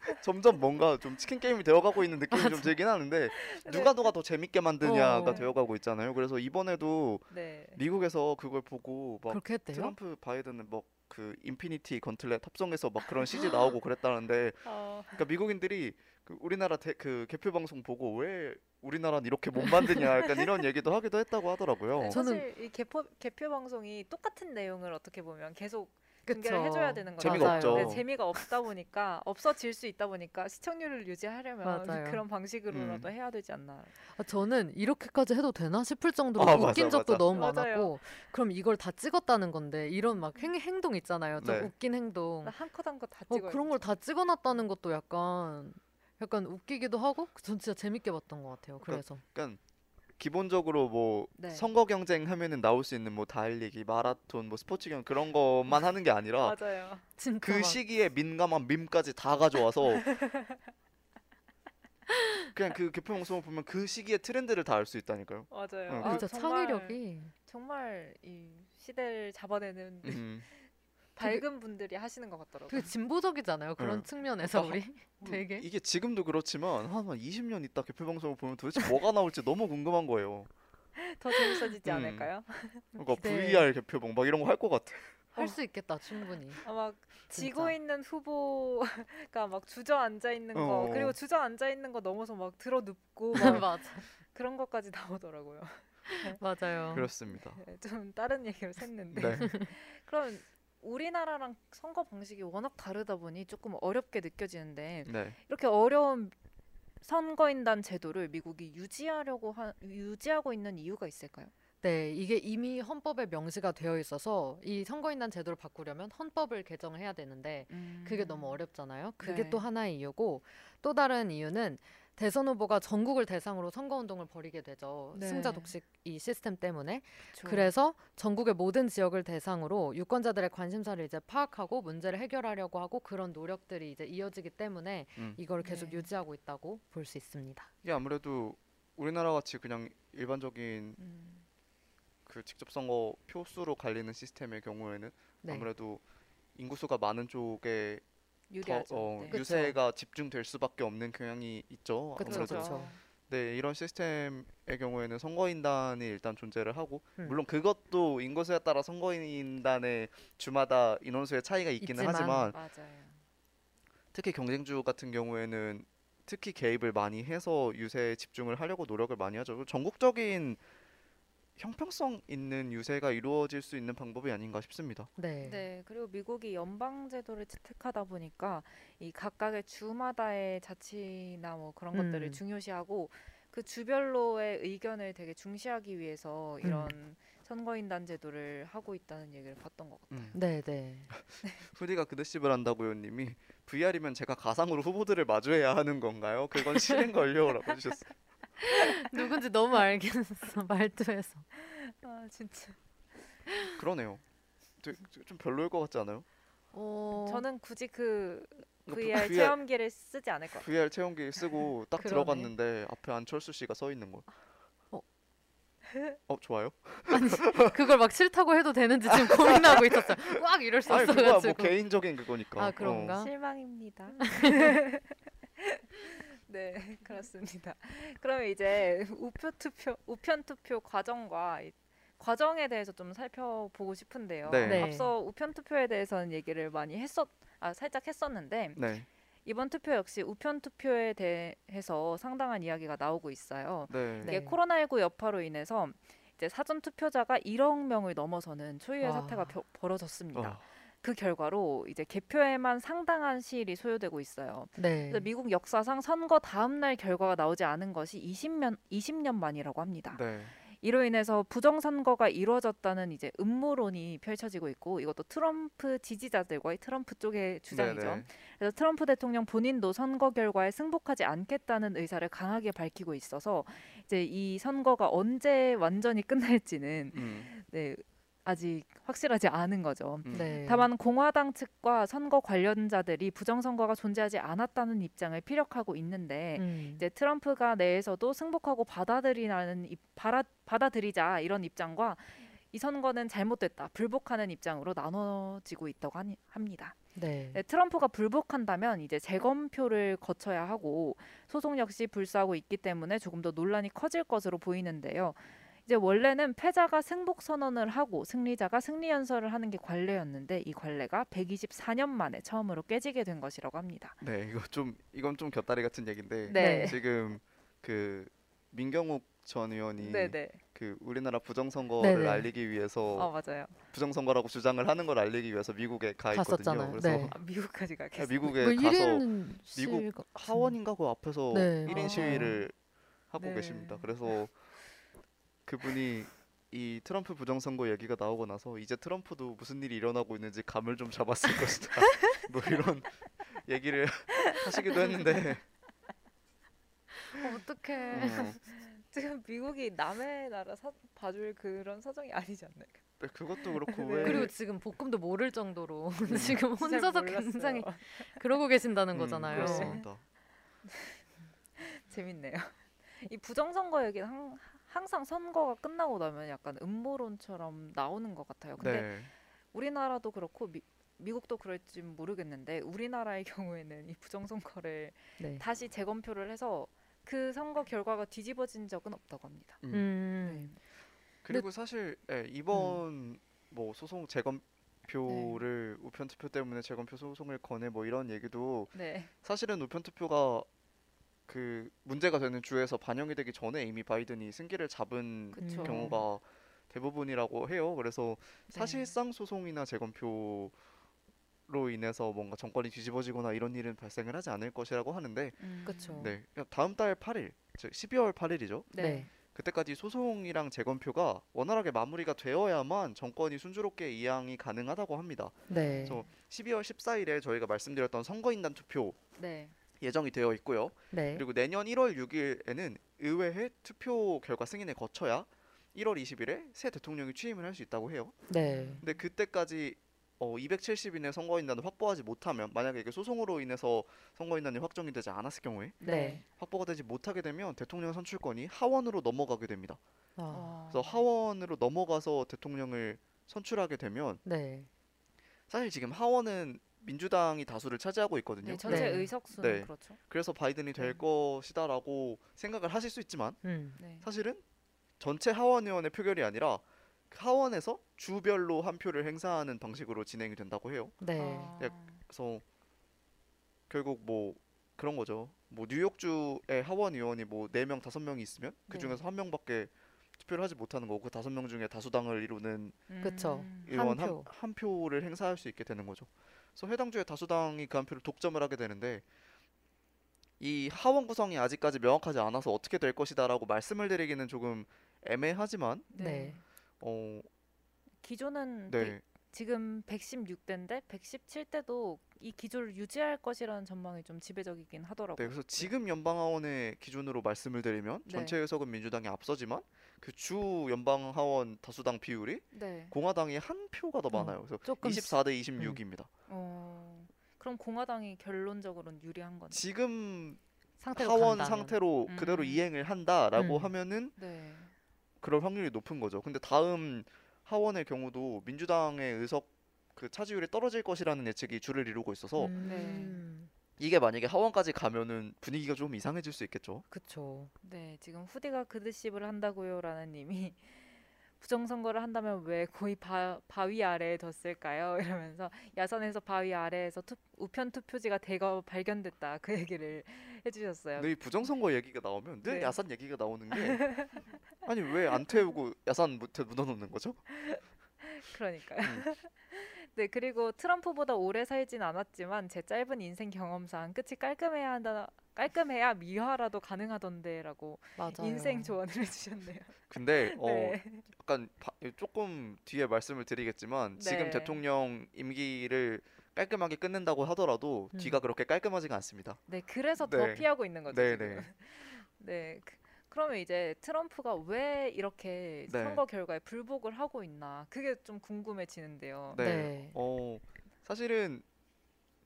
<laughs> 점점 뭔가 좀 치킨 게임이 되어가고 있는 느낌이 좀 들긴 하는데 누가 누가 더 재밌게 만드냐가 어. 되어가고 있잖아요. 그래서 이번에도 네. 미국에서 그걸 보고 막 그렇게 했대요? 트럼프 바이든은 뭐그 Infinity Gauntlet 합성해서 막 그런 CG 나오고 그랬다는데 <laughs> 어, 그러니까 미국인들이 그 우리나라 대, 그 개표 방송 보고 왜 우리나라는 이렇게 못 만드냐 약간 이런 얘기도 하기도 했다고 하더라고요. 네, 저는- 사실 이 개표 개표 방송이 똑같은 내용을 어떻게 보면 계속 그쵸. 해줘야 되는 재미가 거잖아요. 없죠. 네, 재미가 없다 보니까 없어질 수 있다 보니까 시청률을 유지하려면 맞아요. 그런 방식으로라도 음. 해야 되지 않나. 아, 저는 이렇게까지 해도 되나 싶을 정도로 아, 웃긴 맞아, 적도 맞아. 너무 맞아요. 많았고 그럼 이걸 다 찍었다는 건데 이런 막 행, 행동 있잖아요. 좀 네. 웃긴 행동. 한컷 한 컷다 어, 찍어요. 그런 걸 다 찍어놨다는 것도 약간 약간 웃기기도 하고 전 진짜 재밌게 봤던 것 같아요. 그래서 그러니까 기본적으로 뭐 네. 선거 경쟁 하면은 나올 수 있는 뭐 달리기, 마라톤, 뭐 스포츠 경 그런 것만 하는 게 아니라 <laughs> 맞아요. 진짜 그 막 시기에 민감한 밈까지 다 가져와서 <laughs> 그냥 그 개표 방송을 보면 그 시기의 트렌드를 다 알 수 있다니까요. 맞아요. 응, 아, 진짜 정말, 창의력이 정말 이 시대를 잡아내는 음. 밝은 분들이 하시는 것 같더라고요. 되게 진보적이잖아요. 그런 응. 측면에서 어, 우리 <laughs> 되게 이게 지금도 그렇지만 한 20년 있다 개표 방송을 보면 도대체 뭐가 나올지 너무 궁금한 거예요. <laughs> 더 재밌어지지 음. 않을까요? 그러니까 기대. VR 개표봉 막 이런 거 할 것 같아. 할 수 있겠다 충분히. 아, 막 지고. 있는 후보가 막 주저앉아 있는 거 어. 그리고 주저앉아 있는 거 넘어서 막 들어 눕고 <laughs> 막 맞아 그런 것까지 나오더라고요. 맞아요. 그렇습니다. 네, 좀 다른 얘기를 샜는데 네. 그럼 우리나라랑 선거 방식이 워낙 다르다 보니 조금 어렵게 느껴지는데 네. 이렇게 어려운 선거인단 제도를 미국이 유지하려고 하, 유지하고 있는 이유가 있을까요? 네, 이게 이미 헌법에 명시가 되어 있어서 이 선거인단 제도를 바꾸려면 헌법을 개정을 해야 되는데 그게 너무 어렵잖아요. 그게 네. 또 하나의 이유고 또 다른 이유는 대선 후보가 전국을 대상으로 선거 운동을 벌이게 되죠. 네. 승자 독식 이 시스템 때문에. 그쵸. 그래서 전국의 모든 지역을 대상으로 유권자들의 관심사를 이제 파악하고 문제를 해결하려고 하고 그런 노력들이 이제 이어지기 때문에 음. 이걸 계속 네. 유지하고 있다고 볼 수 있습니다. 이게 아무래도 우리나라 같이 그냥 일반적인 음, 그 직접 선거 표수로 갈리는 시스템의 경우에는 네. 아무래도 인구수가 많은 쪽에 더 유리하죠. 어, 네. 유세가 집중될 수밖에 없는 경향이 있죠. 그쵸, 아무래도 그쵸. 네 이런 시스템의 경우에는 선거인단이 일단 존재를 하고 음. 물론 그것도 인구수에 따라 선거인단의 주마다 인원수의 차이가 있기는 있지만 하지만 맞아요. 특히 경쟁주 같은 경우에는 특히 개입을 많이 해서 유세에 집중을 하려고 노력을 많이 하죠. 전국적인 형평성 있는 유세가 이루어질 수 있는 방법이 아닌가 싶습니다. 네. 네, 그리고 미국이 연방 제도를 채택하다 보니까 이 각각의 주마다의 자치나 뭐 그런 것들을 음. 중요시하고 그 주별로의 의견을 되게 중시하기 위해서 이런 선거인단 제도를 하고 있다는 얘기를 봤던 것 같아요. 음. 네, 네. <laughs> 후디가 그드십을 한다고요 님이 VR이면 제가 가상으로 후보들을 마주해야 하는 건가요? 그건 실행걸요라고 해주셨어요. 누군지 너무 알겠어 <laughs> 말투에서. 아 진짜. 그러네요. 되게 좀 별로일 것 같지 않아요? 어, 저는 굳이 그 그러니까 VR 체험기를 쓰지 않을 것 같아요. VR 체험기 쓰고 <laughs> 딱 그러네. 들어갔는데 앞에 안철수 씨가 서 있는 거. 어. 어 좋아요? 그걸 막 싫다고 해도 되는지 지금 고민하고 있었어요. <laughs> 꽉 이럴 수 아니 그거야 없어가지고. 뭐 개인적인 그거니까. 아 어. 그런가? 실망입니다. 네, <laughs> 그렇습니다. 그러면 이제 우표 투표, 우편 투표 과정과 이 과정에 대해서 좀 살펴보고 싶은데요. 네. 네. 앞서 우편 투표에 대해서는 얘기를 많이 했었, 아 살짝 했었는데 네, 이번 투표 역시 우편 투표에 대해서 상당한 이야기가 나오고 있어요. 네, 네. 이게 코로나19 여파로 인해서 이제 사전 투표자가 1억 명을 넘어서는 초유의 와. 사태가 벼- 벌어졌습니다. 어, 그 결과로 이제 개표에만 상당한 시일이 소요되고 있어요. 네. 미국 역사상 선거 다음 날 결과가 나오지 않은 것이 20년 20년 만이라고 합니다. 네. 이로 인해서 부정 선거가 이루어졌다는 이제 음모론이 펼쳐지고 있고 이것도 트럼프 지지자들과의 트럼프 쪽의 주장이죠. 네네. 그래서 트럼프 대통령 본인도 선거 결과에 승복하지 않겠다는 의사를 강하게 밝히고 있어서 이제 이 선거가 언제 완전히 끝날지는 음, 네, 아직 확실하지 않은 거죠. 음. 네. 다만 공화당 측과 선거 관련자들이 부정 선거가 존재하지 않았다는 입장을 피력하고 있는데 음. 이제 트럼프가 내에서도 승복하고 받아들이라는 입- 받아, 받아들이자 이런 입장과 이 선거는 잘못됐다 불복하는 입장으로 나눠지고 있다고 하니, 합니다. 네. 네, 트럼프가 불복한다면 이제 재검표를 거쳐야 하고 소송 역시 불사하고 있기 때문에 조금 더 논란이 커질 것으로 보이는데요. 이제 원래는 패자가 승복 선언을 하고 승리자가 승리 연설을 하는 게 관례였는데 이 관례가 124년 만에 처음으로 깨지게 된 것이라고 합니다. 네, 이거 좀 이건 좀 곁다리 같은 얘기인데 네. 지금 그 민경욱 전 의원이 네네. 그 우리나라 부정선거를 네네. 알리기 위해서 어 맞아요. 부정선거라고 주장을 하는 걸 알리기 위해서 미국에 가 있거든요. 갔었잖아요. 그래서 네. 아, 미국까지 네, 가겠어요. 미국에 뭐 가서 1인 미국 하원인가 그 앞에서 네, 1인 맞아요. 시위를 하고 네. 계십니다. 그래서 그분이 이 트럼프 부정선거 얘기가 나오고 나서 이제 트럼프도 무슨 일이 일어나고 있는지 감을 좀 잡았을 <laughs> 것이다. 뭐 이런 얘기를 하시기도 했는데 어떡해. 어, 지금 미국이 남의 나라 사, 봐줄 그런 사정이 아니지 않나요? 네, 그것도 그렇고 네. 왜 그리고 지금 볶음도 모를 정도로 음. <laughs> 지금 잘 혼자서 몰랐어요. 굉장히 그러고 계신다는 음, 거잖아요. 그렇습니다. <laughs> 재밌네요. 이 부정선거 얘기는 항, 항상 선거가 끝나고 나면 약간 음모론처럼 나오는 것 같아요. 근데 네. 우리나라도 그렇고 미, 미국도 그럴지 모르겠는데 우리나라의 <laughs> 경우에는 이 부정선거를 네. 다시 재검표를 해서 그 선거 결과가 뒤집어진 적은 없다고 합니다. 음. 음. 네. 그리고 사실 예, 이번 뭐 소송 재검 표를 우편 투표 때문에 재검표 소송을 거네 뭐 이런 얘기도 네. 사실은 우편 투표가 그 문제가 되는 주에서 반영이 되기 전에 이미 바이든이 승기를 잡은 그쵸. 경우가 대부분이라고 해요. 그래서 네. 사실상 소송이나 재검표 로 인해서 뭔가 정권이 뒤집어지거나 이런 일은 발생을 하지 않을 것이라고 하는데 음. 그쵸. 네 다음 달 8일 즉 12월 8일이죠. 네. 네. 그때까지 소송이랑 재검표가 원활하게 마무리가 되어야만 정권이 순조롭게 이양이 가능하다고 합니다. 네. 그래서 12월 14일에 저희가 말씀드렸던 선거인단 투표 네. 예정이 되어 있고요. 네. 그리고 내년 1월 6일에는 의회에 투표 결과 승인을 거쳐야 1월 20일에 새 대통령이 취임을 할 수 있다고 해요. 네. 근데 그때까지 어, 270인의 선거인단을 확보하지 못하면 만약에 이게 소송으로 인해서 선거인단이 확정이 되지 않았을 경우에 네. 확보가 되지 못하게 되면 대통령 선출권이 하원으로 넘어가게 됩니다. 아. 어. 그래서 하원으로 넘어가서 대통령을 선출하게 되면 네. 사실 지금 하원은 민주당이 다수를 차지하고 있거든요. 네, 전체 네. 의석수는 네. 그렇죠. 그래서 바이든이 될 네. 것이다라고 생각을 하실 수 있지만 음. 네. 사실은 전체 하원 의원의 표결이 아니라 그 하원에서 주별로 한 표를 행사하는 방식으로 진행이 된다고 해요. 네. 아. 네. 그래서 결국 뭐 그런 거죠. 뭐 뉴욕주의 하원 의원이 뭐 네 명 다섯 명이 있으면 그 네. 중에서 한 명밖에 투표를 하지 못하는 거고 그 다섯 명 중에 다수당을 이루는. 음. 의원 한, 표. 한 표를 행사할 수 있게 되는 거죠. 그래서 해당 주의 다수당이 그 한 표를 독점을 하게 되는데 이 하원 구성이 아직까지 명확하지 않아서 어떻게 될 것이다라고 말씀을 드리기는 조금 애매하지만 네. 어, 기조는 네. 백- 지금 116대인데 117대도 이 기조를 유지할 것이라는 전망이 좀 지배적이긴 네, 하더라고요. 그래서 지금 연방하원의 기준으로 말씀을 드리면 네. 전체 의석은 민주당이 앞서지만 그 주 연방 하원 다수당 비율이 네. 공화당이 한 표가 더 어, 많아요. 그래서 조금 24대 26입니다. 어. 그럼 공화당이 결론적으로는 유리한. 음. 지금 상태로 하원 간다면. 상태로 그대로 음. 이행을 한다라고 음. 하면은 네. 그럴 확률이 높은 거죠. 근데 다음 하원의 경우도 민주당의 의석 그 차지율이 떨어질 것이라는 예측이 주를 이루고 있어서 음. 이게 만약에 하원까지 가면은 분위기가 좀 이상해질 수 있겠죠. 그쵸. 네, 지금 후디가 그드십을 한다고요라는 님이 <laughs> 부정선거를 한다면 왜 고이 바, 바위 아래에 뒀을까요? <laughs> 이러면서 야선에서 바위 아래에서 투, 우편 투표지가 대거 발견됐다 그 얘기를 <laughs> 해주셨어요. 근데 이 부정선거 얘기가 나오면 늘 네. 야산 얘기가 나오는 게 아니 왜 안 태우고 야산 못 묻어놓는 거죠? 그러니까요. 음. 네 그리고 트럼프보다 오래 살진 않았지만 제 짧은 인생 경험상 끝이 깔끔해야 한다. 깔끔해야 미화라도 가능하던데라고 맞아요. 인생 조언을 해주셨네요. <laughs> 근데 <laughs> 어 네. 약간 바- 조금 뒤에 말씀을 드리겠지만 지금 네. 대통령 임기를 깔끔하게 끝낸다고 하더라도 음. 뒤가 그렇게 깔끔하지가 않습니다. 네, 그래서 더 네. 피하고 있는 거죠. 네, 지금. 네. <laughs> 네. 그, 그러면 이제 트럼프가 왜 이렇게 네. 선거 결과에 불복을 하고 있나? 그게 좀 궁금해지는데요. 네. 네. 어 사실은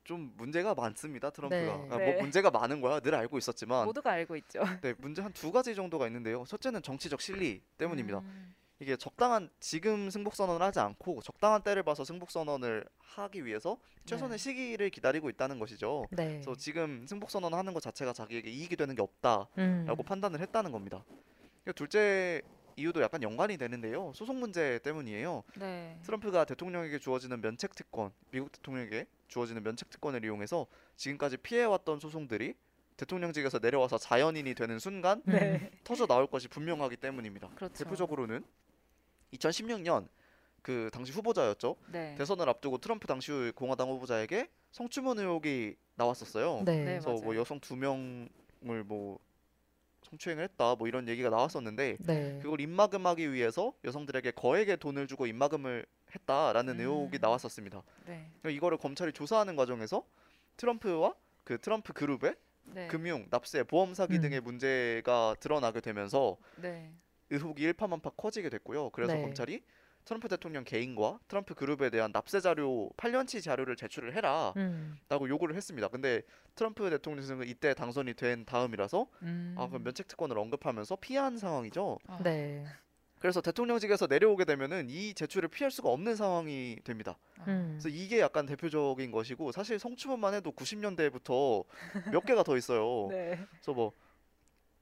좀 문제가 많습니다 트럼프가. 네. 아, 네. 뭐 문제가 많은 거야 늘 알고 있었지만 모두가 알고 있죠. 네 문제 한 두 가지 정도가 있는데요. 첫째는 정치적 실리 때문입니다. 음, 이게 적당한 지금 승복 선언을 하지 않고 적당한 때를 봐서 승복 선언을 하기 위해서 최선의 네. 시기를 기다리고 있다는 것이죠. 네. 그래서 지금 승복 선언하는 것 자체가 자기에게 이익이 되는 게 없다라고 음. 판단을 했다는 겁니다. 둘째 이유도 약간 연관이 되는데요. 소송 문제 때문이에요. 네. 트럼프가 대통령에게 주어지는 면책 특권, 미국 대통령에게 주어지는 면책 특권을 이용해서 지금까지 피해왔던 소송들이 대통령직에서 내려와서 자연인이 되는 순간 네. 터져 나올 것이 분명하기 때문입니다. 그렇죠. 대표적으로는 2016년 그 당시 후보자였죠. 네. 대선을 앞두고 트럼프 당시 공화당 후보자에게 성추문 의혹이 나왔었어요. 네. 네. 그래서 뭐 맞아요. 여성 두 명을 뭐 성추행을 했다 뭐 이런 얘기가 나왔었는데 네. 그걸 입막음하기 위해서 여성들에게 거액의 돈을 주고 입막음을 했다라는 음. 의혹이 나왔었습니다. 네. 이거를 검찰이 조사하는 과정에서 트럼프와 그 트럼프 그룹의 네. 금융, 납세, 보험 사기 음. 등의 문제가 드러나게 되면서 네. 의혹이 일파만파 커지게 됐고요. 그래서 네. 검찰이 트럼프 대통령 개인과 트럼프 그룹에 대한 납세 자료 8년치 자료를 제출을 해라라고 음. 요구를 했습니다. 근데 트럼프 대통령은 이때 당선이 된 다음이라서 음. 아 그럼 면책 특권을 언급하면서 피한 상황이죠. 아, 네. 그래서 대통령직에서 내려오게 되면은 이 제출을 피할 수가 없는 상황이 됩니다. 아, 음. 그래서 이게 약간 대표적인 것이고 사실 성추문만 해도 90년대부터 몇 개가 더 있어요. <laughs> 네. 그래서 뭐,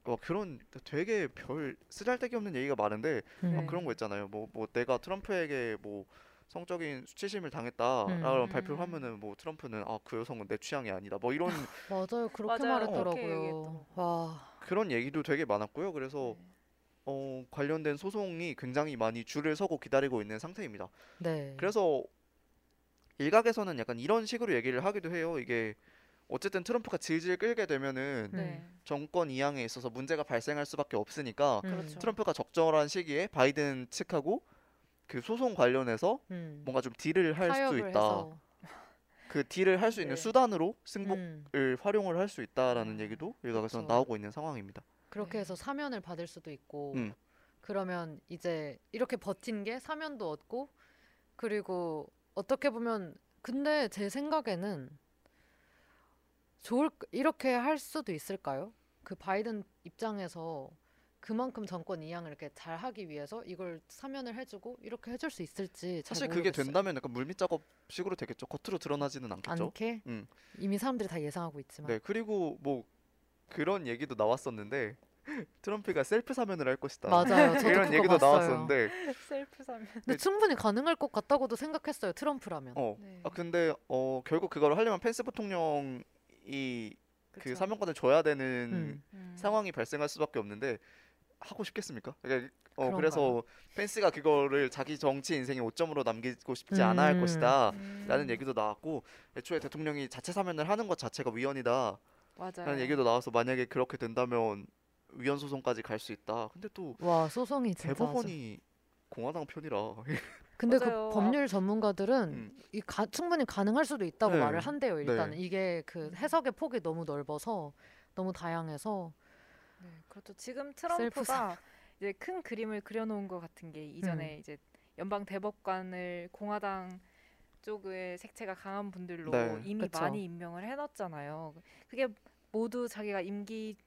뭐 그런 되게 별 쓰잘데기 없는 얘기가 많은데 음. 막 그런 거 있잖아요. 뭐뭐 내가 트럼프에게 뭐 성적인 수치심을 당했다라고 음. 발표를 하면은 뭐 트럼프는 아 그 여성은 내 취향이 아니다. 뭐 이런 <laughs> 맞아요. 그렇게 맞아요. 말했더라고요. 와. 그런 얘기도 되게 많았고요. 그래서 네. 어 관련된 소송이 굉장히 많이 줄을 서고 기다리고 있는 상태입니다. 네. 그래서 일각에서는 약간 이런 식으로 얘기를 하기도 해요. 이게 어쨌든 트럼프가 질질 끌게 되면은 네. 정권 이양에 있어서 문제가 발생할 수밖에 없으니까 음. 그렇죠. 트럼프가 적절한 시기에 바이든 측하고 그 소송 관련해서 음. 뭔가 좀 딜을 할 수도 있다. 해서. <laughs> 그 딜을 할 수 있는 네. 수단으로 승복을 음. 활용을 할 수 있다라는 음, 얘기도 일각에서는 그렇죠. 나오고 있는 상황입니다. 그렇게 네. 해서 사면을 받을 수도 있고 음. 그러면 이제 이렇게 버틴 게 사면도 얻고 그리고 어떻게 보면 근데 제 생각에는 좋을 이렇게 할 수도 있을까요? 그 바이든 입장에서 그만큼 정권 이양을 이렇게 잘 하기 위해서 이걸 사면을 해주고 이렇게 해줄 수 있을지 잘 사실 그게 모르겠어요. 된다면 약간 물밑 작업식으로 되겠죠. 겉으로 드러나지는 않겠죠. 않게 음. 이미 사람들이 다 예상하고 있지만 네 그리고 뭐 그런 얘기도 나왔었는데 <laughs> 트럼프가 셀프 사면을 할 것이다. 맞아요. 저도 이런 그거 얘기도 봤어요. 나왔었는데 <laughs> 셀프 사면. 근데 충분히 가능할 것 같다고도 생각했어요. 트럼프라면. 어 네. 아, 근데 어 결국 그걸 하려면 펜스 부통령이 그 그쵸. 사면권을 줘야 되는 음. 음. 상황이 발생할 수밖에 없는데 하고 싶겠습니까? 그러니까 어 그런가요? 그래서 펜스가 그거를 자기 정치 인생의 오점으로 남기고 싶지 않아 할 음. 것이다. 음. 라는 얘기도 나왔고 애초에 대통령이 자체 사면을 하는 것 자체가 위헌이다 맞아요. 라는 얘기도 나와서 만약에 그렇게 된다면 위헌 소송까지 갈 수 있다. 근데 또 와 소송이 대법원이 공화당 편이라 근데 맞아요. 그 법률 전문가들은 음. 이 가, 충분히 가능할 수도 있다고 네. 말을 한대요. 일단은 네. 이게 그 해석의 폭이 너무 넓어서 너무 다양해서 네, 그렇죠. 지금 트럼프가 이제 큰 그림을 그려놓은 것 같은 게 이전에 음. 이제 연방 대법관을 공화당 쪽의 색채가 강한 분들로 네. 이미 그쵸. 많이 임명을 해놨잖아요. 그게 모두 자기가 임기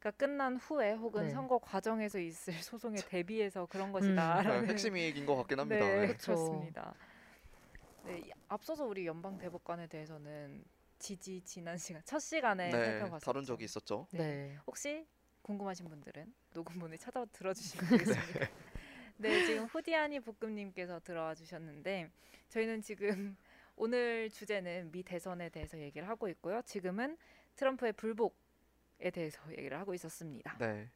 가 끝난 후에 혹은 네. 선거 과정에서 있을 <laughs> 소송에 대비해서 그런 음. 것이다라는 핵심 이익인 것 같긴 합니다. 네, 네. 그쵸. 그렇습니다. 네, 이- 앞서서 우리 연방 대법관에 대해서는 지지 지난 시간 첫 시간에 네, 살펴봤었죠. 다룬 적이 있었죠. 네. 네. 혹시 궁금하신 분들은 녹음본을 찾아 들어주시면 <laughs> 되겠습니다. 네, 지금 후디아니 볶음님께서 들어와 주셨는데 저희는 지금 <laughs> 오늘 주제는 미 대선에 대해서 얘기를 하고 있고요. 지금은 트럼프의 불복 대해서 얘기를 하고 있었습니다. 네.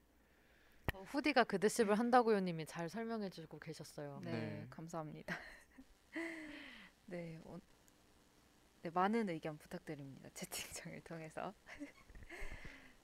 어, 후디가 그드십을 한다고요님이 잘 설명해주고 계셨어요. 네, 네. 감사합니다. <laughs> 네, 어, 네, 많은 의견 부탁드립니다. 채팅창을 통해서. <laughs>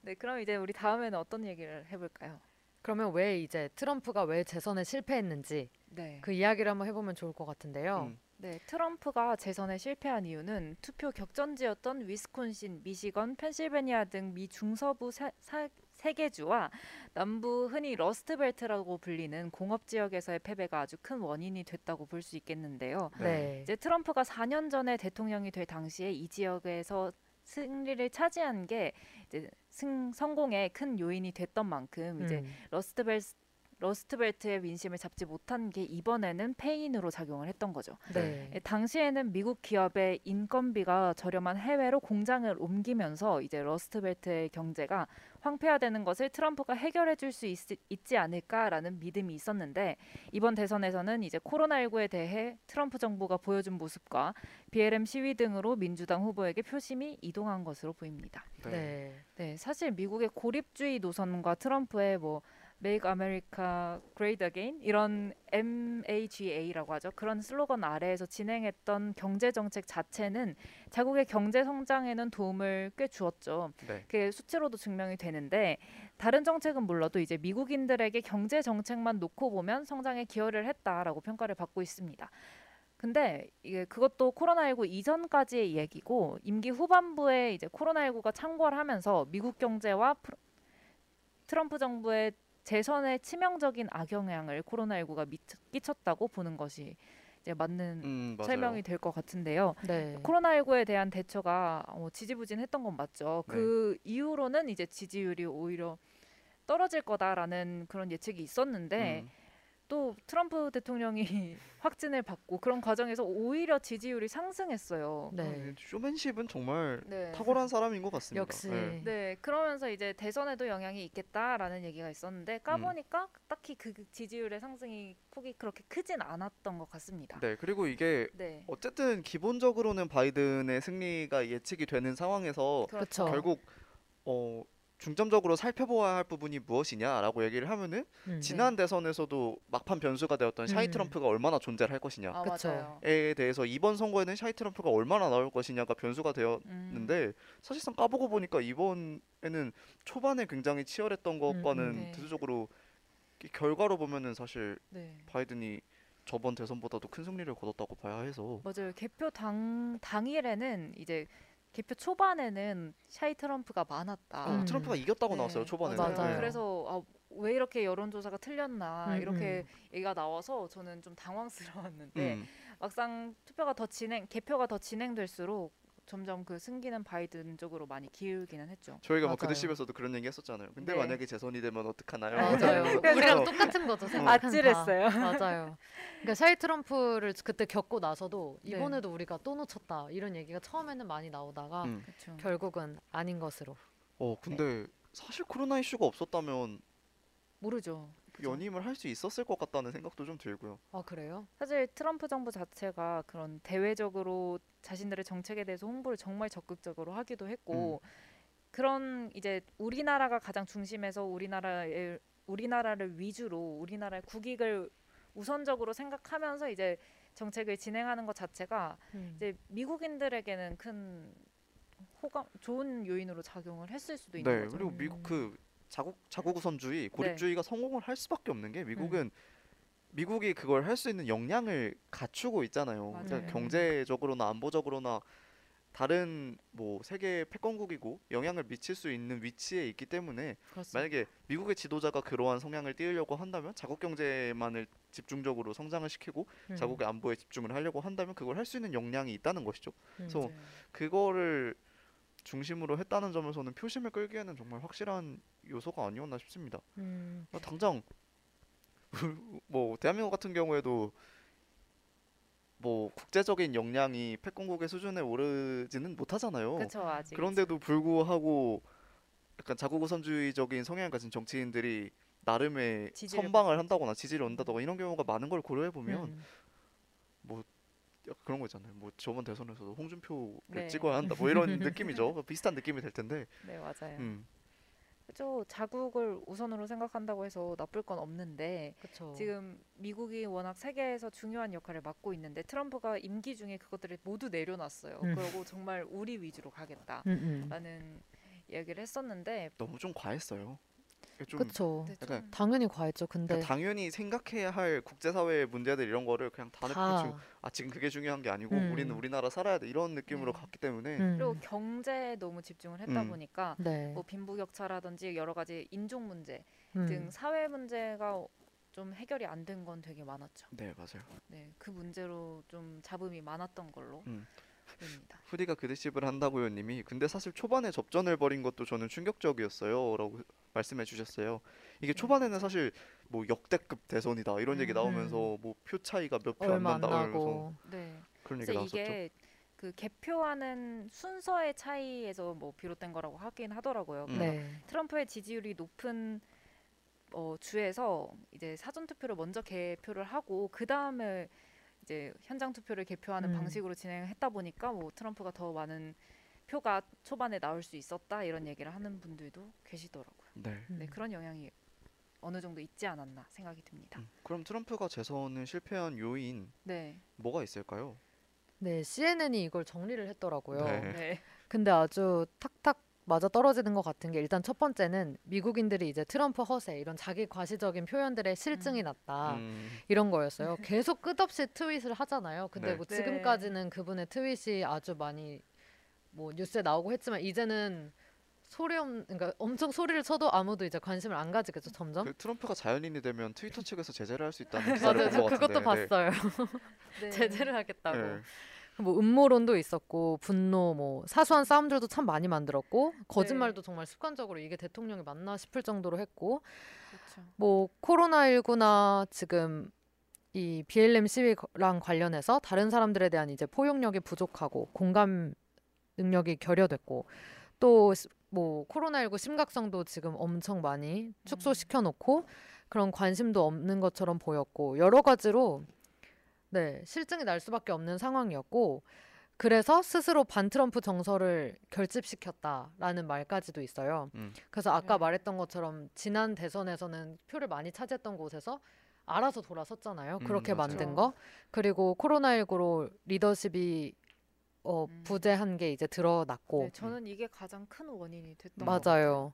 네, 그럼 이제 우리 다음에는 어떤 얘기를 해볼까요? 그러면 왜 이제 트럼프가 왜 재선에 실패했는지 네, 그 이야기를 한번 해보면 좋을 것 같은데요. 음. 네, 트럼프가 재선에 실패한 이유는 투표 격전지였던 위스콘신, 미시건, 펜실베니아 등 미 중서부 세, 사, 세 주와 남부 흔히 러스트벨트라고 불리는 공업 지역에서의 패배가 아주 큰 원인이 됐다고 볼 수 있겠는데요. 네. 이제 트럼프가 4년 전에 대통령이 될 당시에 이 지역에서 승리를 차지한 게 이제 승 성공에 큰 요인이 됐던 만큼 이제 음. 러스트벨 러스트벨트의 민심을 잡지 못한 게 이번에는 패인으로 작용을 했던 거죠. 네. 예, 당시에는 미국 기업의 인건비가 저렴한 해외로 공장을 옮기면서 이제 러스트벨트의 경제가 황폐화되는 것을 트럼프가 해결해 줄 수 있지 않을까라는 믿음이 있었는데 이번 대선에서는 이제 코로나19에 대해 트럼프 정부가 보여준 모습과 BLM 시위 등으로 민주당 후보에게 표심이 이동한 것으로 보입니다. 네. 네. 네, 사실 미국의 고립주의 노선과 트럼프의 뭐 Make America Great Again 이런 MAGA라고 하죠. 그런 슬로건 아래에서 진행했던 경제 정책 자체는 자국의 경제 성장에는 도움을 꽤 주었죠. 네. 그게 수치로도 증명이 되는데 다른 정책은 몰라도 이제 미국인들에게 경제 정책만 놓고 보면 성장에 기여를 했다라고 평가를 받고 있습니다. 근데 이게 그것도 코로나19 이전까지의 얘기고 임기 후반부에 이제 코로나19가 창궐하면서 미국 경제와 트럼프 정부의 재선에 치명적인 악영향을 코로나19가 끼쳤다고 보는 것이 이제 맞는 음. 설명이 될 것 같은데요. 네. 코로나19에 대한 대처가 어, 지지부진했던 건 맞죠. 네. 그 이후로는 이제 지지율이 오히려 떨어질 거다라는 그런 예측이 있었는데 음. 또 트럼프 대통령이 <laughs> 확진을 받고 그런 과정에서 오히려 지지율이 상승했어요. 네. 쇼맨십은 정말 네. 탁월한 사람인 것 같습니다. 역시. 네. 네, 그러면서 이제 대선에도 영향이 있겠다라는 얘기가 있었는데 까보니까 딱히 그 지지율의 상승이 폭이 그렇게 크진 않았던 것 같습니다. 네, 그리고 이게 네. 어쨌든 기본적으로는 바이든의 승리가 예측이 되는 상황에서 그렇죠. 결국 어 중점적으로 살펴보아야 할 부분이 무엇이냐라고 얘기를 하면은 음. 지난 대선에서도 막판 변수가 되었던 샤이 음. 트럼프가 얼마나 존재를 할 것이냐에 아. 맞아요. 대해서 이번 선거에는 샤이 트럼프가 얼마나 나올 것이냐가 변수가 음. 되었는데 사실상 까보고 보니까 이번에는 초반에 굉장히 치열했던 것과는 음, 네. 대체적으로 이 결과로 보면은 사실 네. 바이든이 저번 대선보다도 큰 승리를 거뒀다고 봐야 해서 맞아요. 개표 당 당일에는 이제 개표 초반에는 샤이 트럼프가 많았다. 어, 음. 트럼프가 이겼다고 네, 나왔어요 초반에. 맞아요. 그래서 아, 왜 이렇게 여론조사가 틀렸나 음, 이렇게 얘기가 나와서 저는 좀 당황스러웠는데 음, 막상 투표가 더 진행 개표가 더 진행될수록 점점 그 승기는 바이든 쪽으로 많이 기울기는 했죠. 저희가 뭐 맞아요. 그드십에서도 그런 얘기 했었잖아요. 근데 네. 만약에 재선이 되면 어떡하나요? 맞아요. 그래서 우리랑 똑같은 거죠. 다. 아찔했어요. 맞아요. 그러니까 샤이 트럼프를 그때 겪고 나서도 네. 이번에도 우리가 또 놓쳤다 이런 얘기가 처음에는 많이 나오다가 음. 결국은 아닌 것으로. 어 근데 사실 코로나 이슈가 없었다면 모르죠. 연임을 할 수 있었을 것 같다는 생각도 좀 들고요. 아 그래요? 사실 트럼프 정부 자체가 그런 대외적으로 자신들의 정책에 대해서 홍보를 정말 적극적으로 하기도 했고 그런 이제 우리나라가 가장 중심에서 우리나라의 우리나라를 위주로 우리나라의 국익을 우선적으로 생각하면서 이제 정책을 진행하는 것 자체가 음. 이제 미국인들에게는 큰 호감 좋은 요인으로 작용을 했을 수도 있는 네 거죠. 그리고 미국 그 자국 자국 우선주의 고립주의가 성공을 할 수밖에 없는 게 미국은 미국이 그걸 할 수 있는 역량을 갖추고 있잖아요. 그러니까. 경제적으로나 안보적으로나 다른 뭐 세계 패권국이고 영향을 미칠 수 있는 위치에 있기 때문에 그렇습니다. 만약에 미국의 지도자가 그러한 성향을 띄우려고 한다면 자국 경제만을 집중적으로 성장을 시키고 음. 자국의 안보에 집중을 하려고 한다면 그걸 할 수 있는 역량이 있다는 것이죠. 음. 그래서 맞아요. 그거를 중심으로 했다는 점에서는 표심을 끌기에는 정말 확실한 요소가 아니었나 싶습니다. 음. 아, 당장 <laughs> 뭐 대한민국 같은 경우에도 뭐 국제적인 역량이 패권국의 수준에 오르지는 못하잖아요. 그렇죠 아직 그런데도 불구하고 약간 자국 우선주의적인 성향을 가진 정치인들이 나름의 선방을 한다거나 지지를 얻는다거나 이런 경우가 많은 걸 고려해 보면 음. 그런 거 있잖아요. 뭐 저번 대선에서도 홍준표를 네. 찍어야 한다. 뭐 이런 느낌이죠. 비슷한 느낌이 될 텐데. <laughs> 네 맞아요. 음. 그죠. 자국을 우선으로 생각한다고 해서 나쁠 건 없는데 그렇죠. 지금 미국이 워낙 세계에서 중요한 역할을 맡고 있는데 트럼프가 임기 중에 그것들을 모두 내려놨어요. 음. 그리고 정말 우리 위주로 가겠다라는 음, 음. 얘기를 했었는데 너무 좀 과했어요. 좀 그렇죠. 약간 좀 당연히 과했죠. 근데 그러니까 당연히 생각해야 할 국제사회의 문제들 이런 거를 그냥 다 내팽 다아 지금 그게 중요한 게 아니고 음. 우리는 우리나라 살아야 돼 이런 느낌으로 네. 갔기 때문에 음, 그리고 경제에 너무 집중을 했다 음. 보니까 네. 뭐 빈부격차라든지 여러 가지 인종 문제 음. 등 사회 문제가 좀 해결이 안 된 건 되게 많았죠. 네 맞아요. 네, 그 문제로 좀 잡음이 많았던 걸로 후디가 그드십을 한다고요 님이 근데 사실 초반에 접전을 벌인 것도 저는 충격적이었어요 라고 말씀해 주셨어요. 이게 네. 초반에는 사실 뭐 역대급 대선이다 이런 얘기 음. 나오면서 뭐 표 차이가 몇 표 안 얼마 안 난다 이러면서 나고. 네, 그런 얘기 그래서 나왔었죠. 이게 그 개표하는 순서의 차이에서 뭐 비롯된 거라고 하긴 하더라고요. 음. 네. 트럼프의 지지율이 높은 어, 주에서 이제 사전 투표를 먼저 개표를 하고 그 다음에 이제 현장 투표를 개표하는 음. 방식으로 진행했다 보니까 뭐 트럼프가 더 많은 표가 초반에 나올 수 있었다 이런 얘기를 하는 분들도 계시더라고요. 네. 네, 음. 그런 영향이 어느 정도 있지 않았나 생각이 듭니다. 음. 그럼 트럼프가 재선을 실패한 요인 네, 뭐가 있을까요? 네, CNN이 이걸 정리를 했더라고요. 네. 네, 근데 아주 탁탁 맞아 떨어지는 것 같은 게 일단 첫 번째는 미국인들이 이제 트럼프 허세 이런 자기 과시적인 표현들의 실증이 음. 났다 음, 이런 거였어요. <laughs> 계속 끝없이 트윗을 하잖아요. 근데 네. 뭐 네. 지금까지는 그분의 트윗이 아주 많이 뭐 뉴스에 나오고 했지만 이제는 소리 없 그러니까 엄청 소리를 쳐도 아무도 이제 관심을 안 가지겠죠 점점. 그 트럼프가 자연인이 되면 트위터 <laughs> 측에서 제재를 할 수 있다는 <laughs> 기사를 본것 같은데. 그것도 네. 봤어요. 네. 제재를 하겠다고. 네. 뭐 음모론도 있었고 분노 뭐 사소한 싸움들도 참 많이 만들었고 거짓말도 정말 습관적으로 이게 대통령이 맞나 싶을 정도로 했고 그렇죠. 뭐 코로나19나 지금 이 BLM 시위랑 관련해서 다른 사람들에 대한 이제 포용력이 부족하고 공감 능력이 결여됐고 또 뭐 코로나19 심각성도 지금 엄청 많이 축소시켜 놓고 그런 관심도 없는 것처럼 보였고 여러 가지로 네, 실증이 날 수밖에 없는 상황이었고 그래서 스스로 반트럼프 정서를 결집시켰다라는 말까지도 있어요. 음. 그래서 아까 네. 말했던 것처럼 지난 대선에서는 표를 많이 차지했던 곳에서 알아서 돌아섰잖아요. 음, 그렇게 맞아요. 만든 거. 그리고 코로나19로 리더십이 어, 음. 부재한 게 이제 드러났고 네, 저는 이게 가장 큰 원인이 됐던 것 맞아요.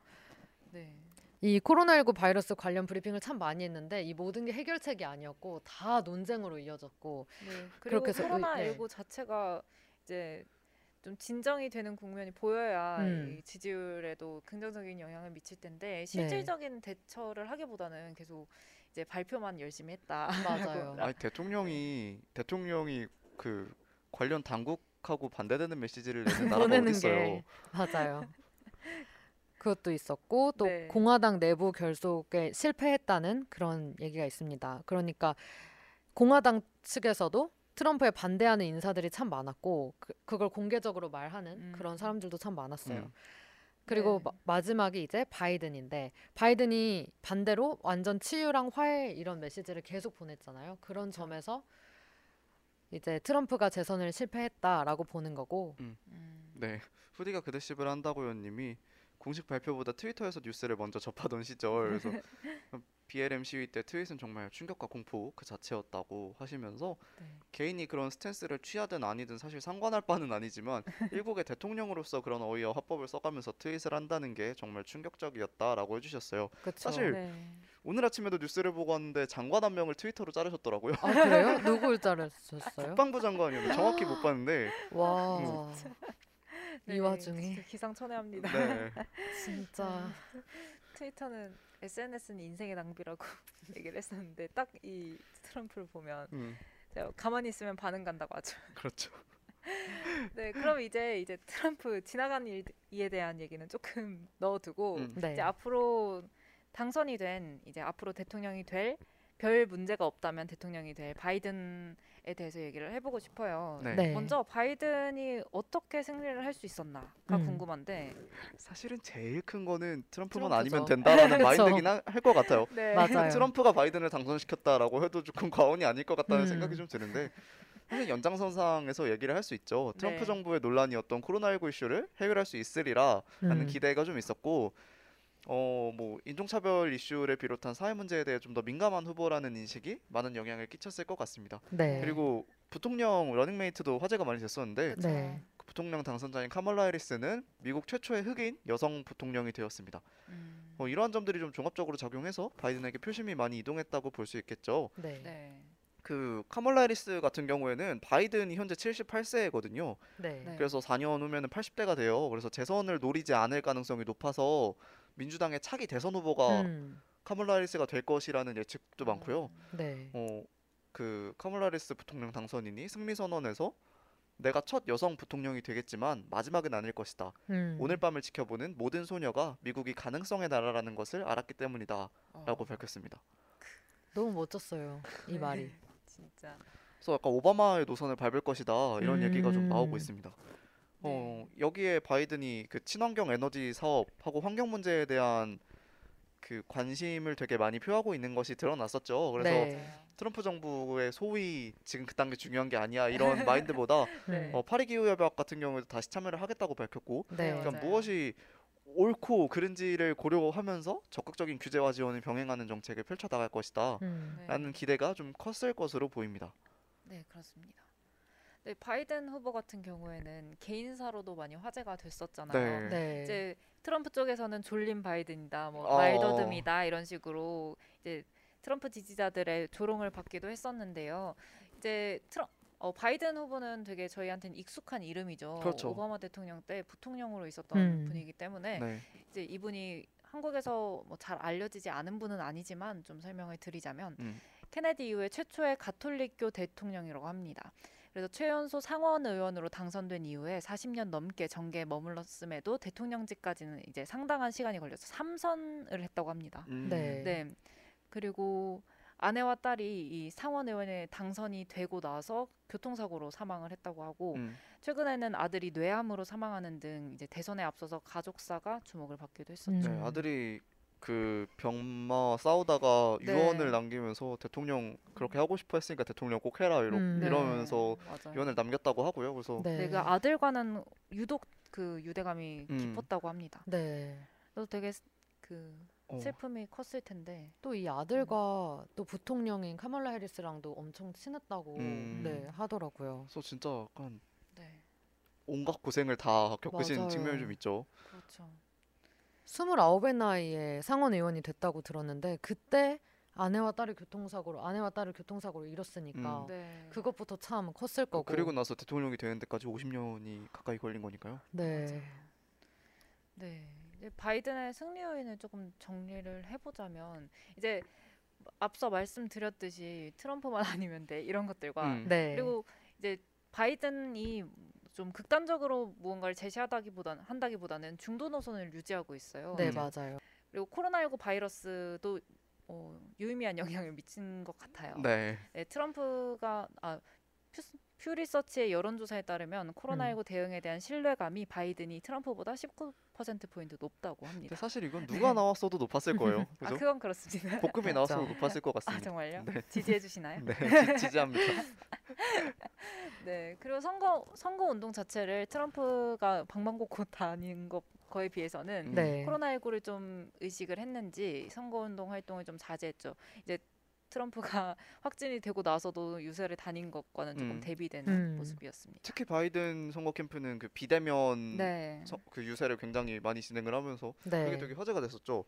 네. 이 코로나19 바이러스 관련 브리핑을 참 많이 했는데 이 모든 게 해결책이 아니었고 다 논쟁으로 이어졌고 네. 그리고 그렇게 해서 의- 코로나19 네. 자체가 이제 좀 진정이 되는 국면이 보여야 음. 이 지지율에도 긍정적인 영향을 미칠 네. 텐데 실질적인 대처를 하기보다는 계속 이제 발표만 열심히 했다. <laughs> 맞아요. <laughs> 아니 대통령이 대통령이 그 관련 당국하고 반대되는 메시지를 내는 <laughs> 나라가 보내는 어디 있어요? 게 맞아요. 그것도 있었고 또 네. 공화당 내부 결속에 실패했다는 그런 얘기가 있습니다. 그러니까 공화당 측에서도 트럼프에 반대하는 인사들이 참 많았고 그, 그걸 공개적으로 말하는 음. 그런 사람들도 참 많았어요. 음. 그리고 네. 마, 마지막이 이제 바이든인데 바이든이 반대로 완전 치유랑 화해 이런 메시지를 계속 보냈잖아요. 그런 점에서 이제 트럼프가 재선을 실패했다라고 보는 거고 음. 네, 후디가 그대십을 한다고요 님이 공식 발표보다 트위터에서 뉴스를 먼저 접하던 시절 그래서 <laughs> BLM 시위 때 트윗은 정말 충격과 공포 그 자체였다고 하시면서 네. 개인이 그런 스탠스를 취하든 아니든 사실 상관할 바는 아니지만 <laughs> 일국의 대통령으로서 그런 어휘와 화법을 써가면서 트윗을 한다는 게 정말 충격적이었다라고 해주셨어요. 그쵸? 사실 네. 오늘 아침에도 뉴스를 보고 왔는데 장관 한 명을 트위터로 자르셨더라고요. 아 그래요? 누굴 <laughs> 자르셨어요? 국방부 장관이었는데 정확히 못 봤는데 와. 이 네, 와중에 진짜 기상천외합니다. 네. <laughs> 진짜 트위터는 SNS는 인생의 낭비라고 <laughs> 얘기를 했었는데 딱 이 트럼프를 보면 음, 제가 가만히 있으면 반응 간다고 하죠. 그렇죠. <laughs> 네, 그럼 이제 이제 트럼프 지나간 일에 대한 얘기는 조금 넣어두고 음. 네. 이제 앞으로 당선이 된 이제 앞으로 대통령이 될 별 문제가 없다면 대통령이 될 바이든에 대해서 얘기를 해보고 싶어요. 네. 네. 먼저 바이든이 어떻게 승리를 할 수 있었나가 음. 궁금한데 사실은 제일 큰 거는 트럼프만 트럼프죠. 아니면 된다라는 <laughs> 그쵸. 마인드긴 할 것 같아요. 네. <laughs> 맞아요. 트럼프가 바이든을 당선시켰다라고 해도 조금 과언이 아닐 것 같다는 음. 생각이 좀 드는데 사실 연장선상에서 얘기를 할 수 있죠. 트럼프 네. 정부의 논란이었던 코로나19 이슈를 해결할 수 있으리라라는 음. 기대가 좀 있었고 어, 뭐 인종차별 이슈를 비롯한 사회 문제에 대해 좀 더 민감한 후보라는 인식이 많은 영향을 끼쳤을 것 같습니다. 네. 그리고 부통령 러닝메이트도 화제가 많이 됐었는데. 네. 그 부통령 당선자인 카멀라 해리스는 미국 최초의 흑인 여성 부통령이 되었습니다. 음. 어, 이러한 점들이 좀 종합적으로 작용해서 바이든에게 표심이 많이 이동했다고 볼 수 있겠죠. 네. 네. 그 카멀라 해리스 같은 경우에는 바이든이 현재 78세거든요. 네. 네. 그래서 4년 후면은 80대가 돼요. 그래서 재선을 노리지 않을 가능성이 높아서 민주당의 차기 대선 후보가 음. 카멀라 해리스가 될 것이라는 예측도 많고요. 네. 어, 그 카멀라 해리스 부통령 당선인이 승리 선언에서 내가 첫 여성 부통령이 되겠지만 마지막은 아닐 것이다. 음. 오늘 밤을 지켜보는 모든 소녀가 미국이 가능성의 나라라는 것을 알았기 때문이다라고 어. 밝혔습니다. 너무 멋졌어요. 이 네. 말이. 진짜. 그래서 약간 오바마의 노선을 밟을 것이다 이런 얘기가 좀 나오고 음. 있습니다. 네. 어, 여기에 바이든이 그 친환경 에너지 사업하고 환경 문제에 대한 그 관심을 되게 많이 표하고 있는 것이 드러났었죠. 그래서 네. 트럼프 정부의 소위 지금 그딴 게 중요한 게 아니야 이런 <laughs> 마인드보다 네. 어, 파리 기후 협약 같은 경우에도 다시 참여를 하겠다고 밝혔고 네. 그러니까 무엇이 옳고 그른지를 고려하면서 적극적인 규제와 지원을 병행하는 정책을 펼쳐 나갈 것이다. 음. 네. 라는 기대가 좀 컸을 것으로 보입니다. 네, 그렇습니다. 네, 바이든 후보 같은 경우에는 개인사로도 많이 화제가 됐었잖아요. 네. 네. 이제 트럼프 쪽에서는 졸린 바이든이다, 뭐 어. 말더듬이다 이런 식으로 이제 트럼프 지지자들의 조롱을 받기도 했었는데요. 이제 트럼 어, 바이든 후보는 되게 저희한테는 익숙한 이름이죠. 그렇죠. 오바마 대통령 때 부통령으로 있었던 음. 분이기 때문에 네. 이제 이분이 한국에서 뭐 잘 알려지지 않은 분은 아니지만 좀 설명을 드리자면 음. 케네디 이후에 최초의 가톨릭교 대통령이라고 합니다. 그래서 최연소 상원 의원으로 당선된 이후에 40년 넘게 정계에 머물렀음에도 대통령직까지는 이제 상당한 시간이 걸려서 삼선을 했다고 합니다. 음. 네. 네. 그리고 아내와 딸이 이 상원 의원에 당선이 되고 나서 교통사고로 사망을 했다고 하고 음. 최근에는 아들이 뇌암으로 사망하는 등 이제 대선에 앞서서 가족사가 주목을 받기도 했었죠. 음. 네, 아들이 그 병마 싸우다가 네. 유언을 남기면서 대통령 그렇게 하고 싶어 했으니까 대통령 꼭 해라 이러, 음. 네. 이러면서 맞아요. 유언을 남겼다고 하고요. 그래서 네. 네, 그 아들과는 유독 그 유대감이 음. 깊었다고 합니다. 네. 그래서 되게 스- 그 어, 슬픔이 컸을 텐데. 또 이 아들과 또 부통령인 카멀라 해리스랑도 엄청 친했다고 음. 네, 하더라고요. 그래서 진짜 약간 네, 온갖 고생을 다 겪으신 맞아요. 측면이 좀 있죠. 그렇죠. 29의 나이에 상원 의원이 됐다고 들었는데 그때 아내와 딸이 교통사고로 아내와 딸을 교통사고로 잃었으니까 음. 네. 그것부터 참 컸을 거고. 그리고 나서 대통령이 되는 데까지 50년이 가까이 걸린 거니까요. 네. 네. 이제 바이든의 승리 요인을 조금 정리를 해보자면 이제 앞서 말씀드렸듯이 트럼프만 <laughs> 아니면 돼 이런 것들과 음. 네. 그리고 이제 바이든이 좀 극단적으로 무언가를 제시하다기보다는 한다기보다는 중도 노선을 유지하고 있어요. 네, 음. 맞아요. 그리고 코로나19 바이러스도 어, 유의미한 영향을 미친 것 같아요. 네. 네, 트럼프가 아, 퓨, 퓨 리서치의 여론조사에 따르면 코로나19 대응에 대한 신뢰감이 바이든이 트럼프보다 19% 포인트 높다고 근데 합니다. 사실 이건 누가 나왔어도 높았을 <laughs> 거예요. 아, 그죠? 그건 그렇습니다. 볶음이 <laughs> 나왔어도 그렇죠. 높았을 것 아, 같습니다. 정말요? 네. 지지해 주시나요? <laughs> 네, 지- 지지합니다. 네. 그리고 선거 선거 운동 자체를 트럼프가 방방곡곡 다닌 것 거에 비해서는 음. 네. 코로나19를 좀 의식을 했는지 선거 운동 활동을 좀 자제했죠. 이제 트럼프가 <laughs> 확진이 되고 나서도 유세를 다닌 것과는 조금 음. 대비되는 음. 모습이었습니다. 특히 바이든 선거 캠프는 그 비대면 네, 서- 그 유세를 굉장히 많이 진행을 하면서 네. 그게 되게 화제가 됐었죠.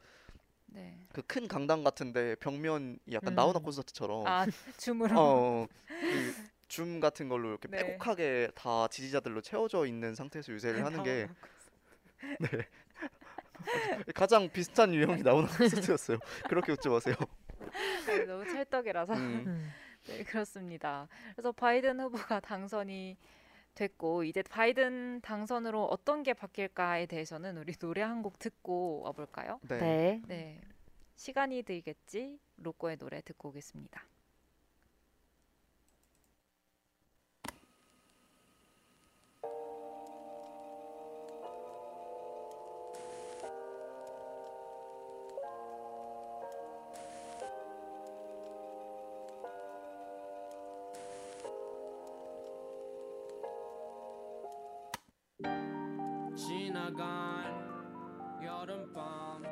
네. 그 큰 강당 같은데 벽면이 약간 음. 나훈아 콘서트처럼 아 <laughs> 줌으로. 어, 그 줌 같은 걸로 이렇게 네. 빼곡하게 다 지지자들로 채워져 있는 상태에서 유세를 하는 게 <laughs> 가장 비슷한 유형이 나오는 콘서트였어요. 그렇게 웃지 마세요. 네, 너무 찰떡이라서. 음. 음. <laughs> 네, 그렇습니다. 그래서 바이든 후보가 당선이 됐고 이제 바이든 당선으로 어떤 게 바뀔까에 대해서는 우리 노래 한 곡 듣고 와볼까요? 네. 네. 네, 시간이 들겠지 로꼬의 노래 듣고 오겠습니다. 시간 여름밤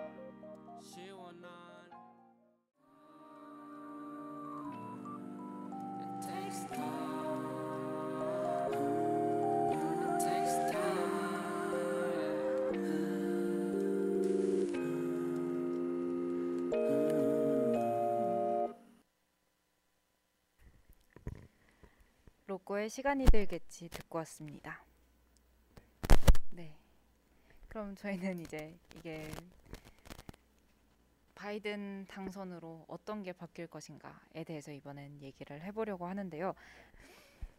시원한. It takes time. 로꼬의 시간이 들겠지 듣고 왔습니다. 네. 그럼 저희는 이제 이게 바이든 당선으로 어떤 게 바뀔 것인가에 대해서 이번엔 얘기를 해보려고 하는데요.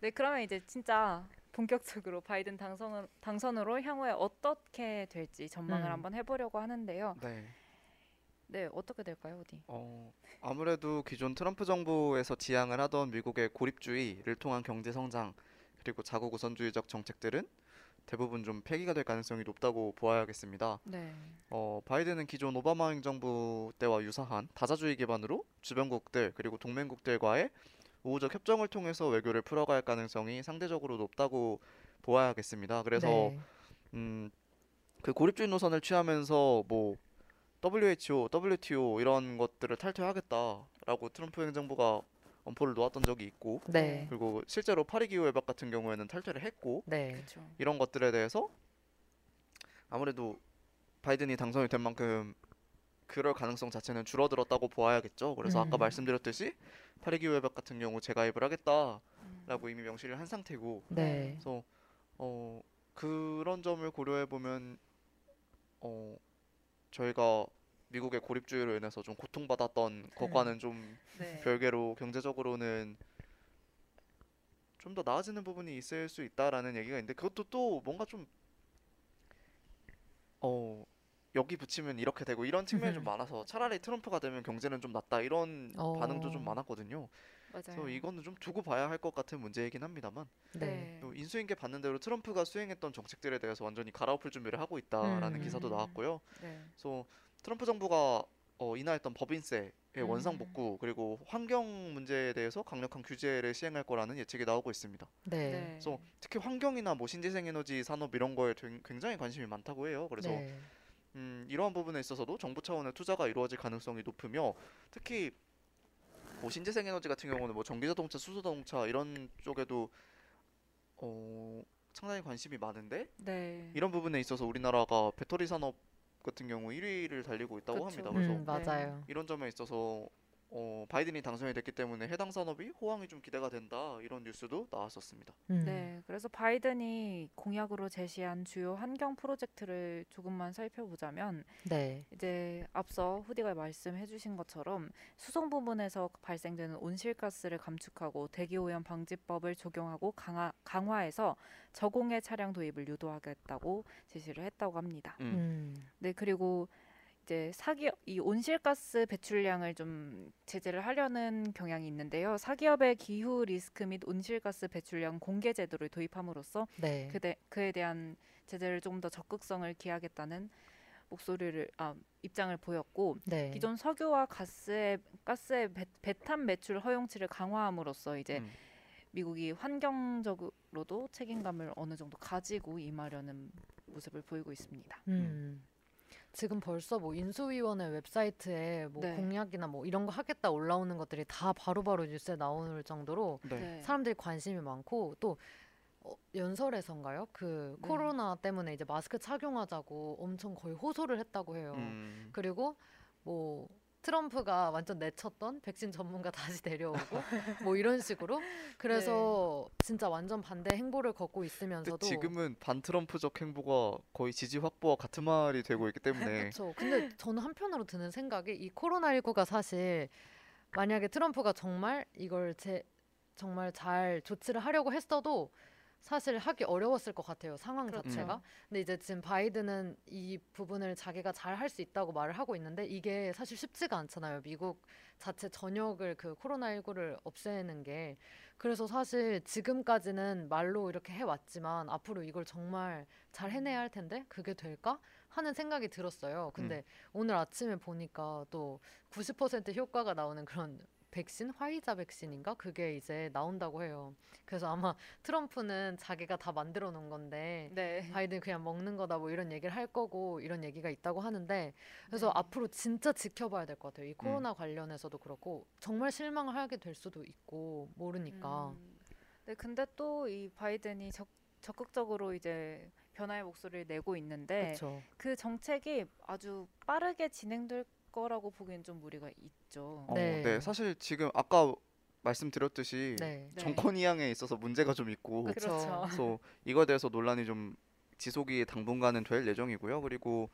네, 그러면 이제 진짜 본격적으로 바이든 당선 당선으로 향후에 어떻게 될지 전망을 음. 한번 해보려고 하는데요. 네. 네, 어떻게 될까요, 어디? 어, 아무래도 기존 트럼프 정부에서 지향을 하던 미국의 고립주의를 통한 경제 성장 그리고 자국 우선주의적 정책들은 대부분 좀 폐기가 될 가능성이 높다고 보아야겠습니다. 네, 어, 바이든은 기존 오바마 행정부 때와 유사한 다자주의 기반으로 주변국들 그리고 동맹국들과의 우호적 협정을 통해서 외교를 풀어갈 가능성이 상대적으로 높다고 보아야겠습니다. 그래서 네. 음, 그 고립주의 노선을 취하면서 뭐 WHO, WTO 이런 것들을 탈퇴하겠다라고 트럼프 행정부가 엄포를 놓았던 적이 있고 네. 그리고 실제로 파리 기후 협약 같은 경우에는 탈퇴를 했고 네. 그렇죠. 이런 것들에 대해서 아무래도 바이든이 당선이 된 만큼 그럴 가능성 자체는 줄어들었다고 보아야겠죠. 그래서 아까 음. 말씀드렸듯이 파리 기후 협약 같은 경우 재가입을 하겠다라고 음. 이미 명시를 한 상태고 네. 그래서 어 그런 점을 고려해 보면 어 저희가 미국의 고립주의로 인해서 좀 고통받았던 것과는 좀 네. 별개로 경제적으로는 좀 더 나아지는 부분이 있을 수 있다라는 얘기가 있는데 그것도 또 뭔가 좀 어 여기 붙이면 이렇게 되고 이런 측면이 좀 많아서 차라리 트럼프가 되면 경제는 좀 낫다 이런 반응도 좀 어. 많았거든요. 맞아요. 그래서 이거는 좀 두고 봐야 할 것 같은 문제이긴 합니다만 네. 또 인수인계 받는 대로 트럼프가 수행했던 정책들에 대해서 완전히 갈아엎을 준비를 하고 있다라는 음. 기사도 나왔고요. 네. 그래서 트럼프 정부가 어, 인하했던 법인세의 음. 원상 복구 그리고 환경 문제에 대해서 강력한 규제를 시행할 거라는 예측이 나오고 있습니다. 네. 네. 그래서 특히 환경이나 뭐 신재생 에너지 산업 이런 거에 된- 굉장히 관심이 많다고 해요. 그래서 네. 음, 이러한 부분에 있어서도 정부 차원의 투자가 이루어질 가능성이 높으며 특히 뭐 신재생 에너지 같은 경우는 뭐 전기 자동차, 수소 자동차 이런 쪽에도 어, 상당히 관심이 많은데 네. 이런 부분에 있어서 우리나라가 배터리 산업 같은 경우 1위를 달리고 있다고 그쵸. 합니다. 그래서 음, 맞아요. 이런 점에 있어서 어, 바이든이 당선이 됐기 때문에 해당 산업이 호황이 좀 기대가 된다 이런 뉴스도 나왔었습니다. 음. 네, 그래서 바이든이 공약으로 제시한 주요 환경 프로젝트를 조금만 살펴보자면 네. 이제 앞서 후디가 말씀해주신 것처럼 수송 부분에서 발생되는 온실가스를 감축하고 대기오염 방지법을 적용하고 강화, 강화해서 저공해 차량 도입을 유도하겠다고 제시를 했다고 합니다. 음. 음. 네, 그리고 이제 사기업 이 온실가스 배출량을 좀 제재를 하려는 경향이 있는데요. 사기업의 기후 리스크 및 온실가스 배출량 공개 제도를 도입함으로써 네. 그대, 그에 대한 제재를 조금 더 적극성을 기하겠다는 목소리를 아, 입장을 보였고 네. 기존 석유와 가스의 가스의 배, 배탄 매출 허용치를 강화함으로써 이제 음. 미국이 환경적으로도 책임감을 어느 정도 가지고 임하려는 모습을 보이고 있습니다. 음. 지금 벌써 뭐 인수위원회 웹사이트에 뭐 네. 공약이나 뭐 이런 거 하겠다 올라오는 것들이 다 바로바로 뉴스에 나오는 정도로 네. 사람들이 관심이 많고 또 어, 연설에선가요? 그 네. 코로나 때문에 이제 마스크 착용하자고 엄청 거의 호소를 했다고 해요. 음. 그리고 뭐 트럼프가 완전 내쳤던 백신 전문가 다시 데려오고 <laughs> 뭐 이런 식으로? 그래서 진짜 완전 반대 행보를 걷고 있으면서도 지금은 반 트럼프적 행보가 거의 지지 확보와 같은 말이 되고 있기 때문에. <laughs> 그렇죠. 근데 저는 한편으로 드는 생각이 이 코로나19가 사실 만약에 트럼프가 정말 이걸 제 정말 잘 조치를 하려고 했어도 사실 하기 어려웠을 것 같아요. 상황 그렇죠. 자체가. 근데 이제 지금 바이든은 이 부분을 자기가 잘 할 수 있다고 말을 하고 있는데 이게 사실 쉽지가 않잖아요. 미국 자체 전역을 그 코로나19를 없애는 게. 그래서 사실 지금까지는 말로 이렇게 해왔지만 앞으로 이걸 정말 잘 해내야 할 텐데 그게 될까? 하는 생각이 들었어요. 근데 오늘 아침에 보니까 또 90% 효과가 나오는 그런 백신, 화이자 백신인가? 그게 이제 나온다고 해요. 그래서 아마 트럼프는 자기가 다 만들어 놓은 건데 네. 바이든 그냥 먹는 거다 뭐 이런 얘기를 할 거고 이런 얘기가 있다고 하는데 그래서 네. 앞으로 진짜 지켜봐야 될 것 같아요. 이 코로나 관련해서도 그렇고 정말 실망을 하게 될 수도 있고 모르니까. 음, 네, 근데 또 이 바이든이 적, 적극적으로 이제 변화의 목소리를 내고 있는데 그렇죠. 그 정책이 아주 빠르게 진행될 거라고 보기엔 좀 무리가 있죠. 어, 네. 네. 사실 지금 아까 말씀드렸듯이 네. 네. 정권 이양에 있어서 문제가 좀 있고. 그렇죠. 그래서 이거에 대해서 논란이 좀 지속이 당분간은 될 예정이고요. 그리고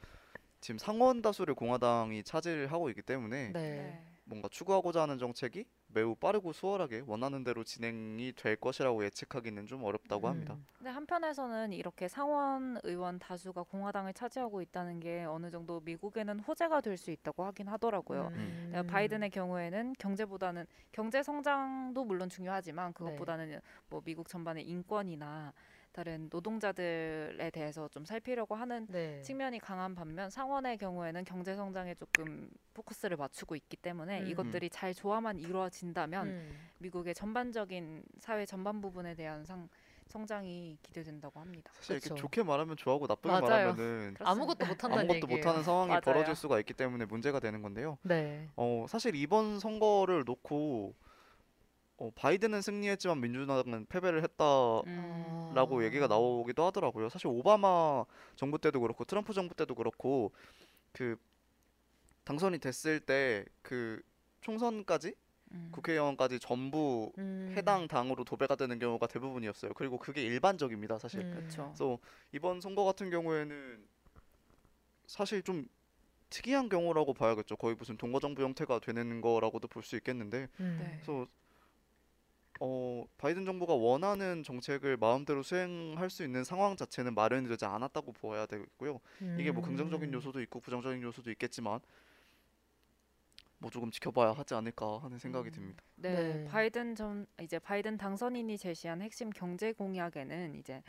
지금 상원 다수를 공화당이 차지하고 있기 때문에 네. 뭔가 추구하고자 하는 정책이 매우 빠르고 수월하게 원하는 대로 진행이 될 것이라고 예측하기는 좀 어렵다고 합니다. 음. 근데 한편에서는 이렇게 상원 의원 다수가 공화당을 차지하고 있다는 게 어느 정도 미국에는 호재가 될 수 있다고 하긴 하더라고요. 음. 네, 바이든의 경우에는 경제보다는 경제 성장도 물론 중요하지만 그것보다는 네. 뭐 미국 전반의 인권이나 다른 노동자들에 대해서 좀 살피려고 하는 네. 측면이 강한 반면 상원의 경우에는 경제 성장에 조금 포커스를 맞추고 있기 때문에 음. 이것들이 잘 조화만 이루어진다면 음. 미국의 전반적인 사회 전반 부분에 대한 상, 성장이 기대된다고 합니다. 사실 그쵸. 이렇게 좋게 말하면 좋아하고 나쁘게 맞아요. 말하면은. <laughs> 아무것도 못한다는 아무것도 얘기예요. 못하는 상황이 맞아요. 벌어질 수가 있기 때문에 문제가 되는 건데요. 네. 어, 사실 이번 선거를 놓고 어, 바이든은 승리했지만 민주당은 패배를 했다라고 음. 아. 얘기가 나오기도 하더라고요. 사실 오바마 정부 때도 그렇고 트럼프 정부 때도 그렇고 그 당선이 됐을 때 그 총선까지 음. 국회의원까지 전부 음. 해당 당으로 도배가 되는 경우가 대부분이었어요. 그리고 그게 일반적입니다, 사실. 음. 그래서 이번 선거 같은 경우에는 사실 좀 특이한 경우라고 봐야겠죠. 거의 무슨 동거정부 형태가 되는 거라고도 볼 수 있겠는데, 음. 네. 그래서 어 바이든 정부가 원하는 정책을 마음대로 수행할 수 있는 상황 자체는 마련이 되지 않았다고 보아야 되고요. 이게 뭐 긍정적인 음. 요소도 있고 부정적인 요소도 있겠지만 뭐 조금 지켜봐야 하지 않을까 하는 생각이 음. 듭니다. 네, 네. 바이든 전 이제 바이든 당선인이 제시한 핵심 경제 공약에는 이제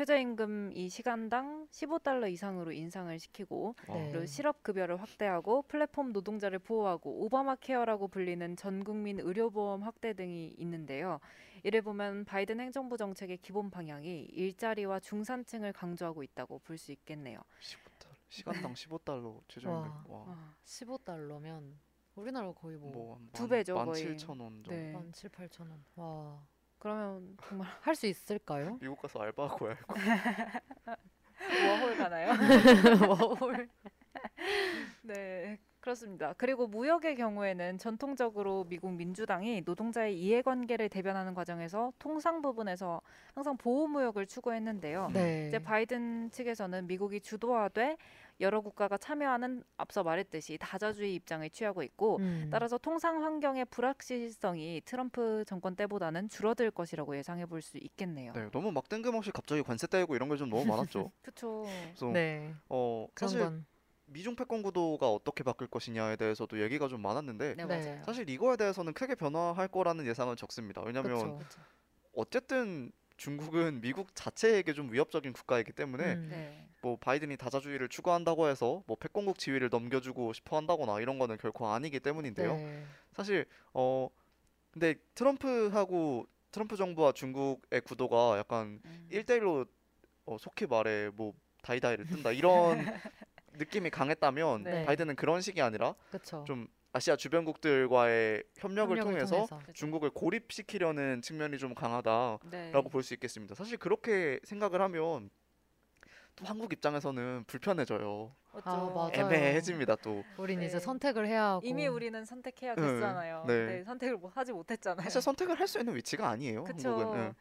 최저임금 이 시간당 15달러 이상으로 인상을 시키고 네. 그리고 실업 급여를 확대하고 플랫폼 노동자를 보호하고 오바마 케어라고 불리는 전 국민 의료보험 확대 등이 있는데요. 이를 보면 바이든 행정부 정책의 기본 방향이 일자리와 중산층을 강조하고 있다고 볼 수 있겠네요. 15달러 시간당 15달러 최저임금. 와. 와. 아, 15달러면 우리나라 거의 뭐, 뭐두 배죠, 거의. 17,000원 정도. 네. 한 7, 8천 원. 와. 그러면 정말 할 수 있을까요? <laughs> 미국 가서 알바하고 와야고. <laughs> 워홀 가나요? <laughs> 워홀. 네, 그렇습니다. 그리고 무역의 경우에는 전통적으로 미국 민주당이 노동자의 이해관계를 대변하는 과정에서 통상 부분에서 항상 보호 무역을 추구했는데요. 네. 이제 바이든 측에서는 미국이 주도하되 여러 국가가 참여하는 앞서 말했듯이 다자주의 입장을 취하고 있고 음. 따라서 통상 환경의 불확실성이 트럼프 정권 때보다는 줄어들 것이라고 예상해 볼 수 있겠네요. 네, 너무 막 뜬금없이 갑자기 관세 떼고 이런 게 좀 너무 많았죠. <laughs> 그렇죠. 네. 어 사실 건. 미중 패권 구도가 어떻게 바뀔 것이냐에 대해서도 얘기가 좀 많았는데 네, 네. 맞아요. 사실 이거에 대해서는 크게 변화할 거라는 예상은 적습니다. 왜냐하면 그쵸. 어쨌든 중국은 미국 자체에게 좀 위협적인 국가이기 때문에 음. 네. 뭐 바이든이 다자주의를 추구한다고 해서 뭐 패권국 지위를 넘겨주고 싶어 한다거나 이런 거는 결코 아니기 때문인데요. 네. 사실 어 근데 트럼프하고 트럼프 정부와 중국의 구도가 약간 음. 1대1로 어, 속히 말해 뭐 다이다이를 뜬다 이런 <laughs> 느낌이 강했다면 네. 바이든은 그런 식이 아니라 그쵸. 좀 아시아 주변국들과의 협력을, 협력을 통해서, 통해서. 중국을 고립시키려는 측면이 좀 강하다라고 네. 볼수 있겠습니다. 사실 그렇게 생각을 하면 또 한국 입장에서는 불편해져요. 아, 맞아요. 애매해집니다 또. 우린 네. 이제 선택을 해야 하고. 이미 우리는 선택해야 네, 됐잖아요. 네. 네. 선택을 뭐 하지 못했잖아요. 사실 선택을 할 수 있는 위치가 아니에요. 그쵸. 한국은. 응.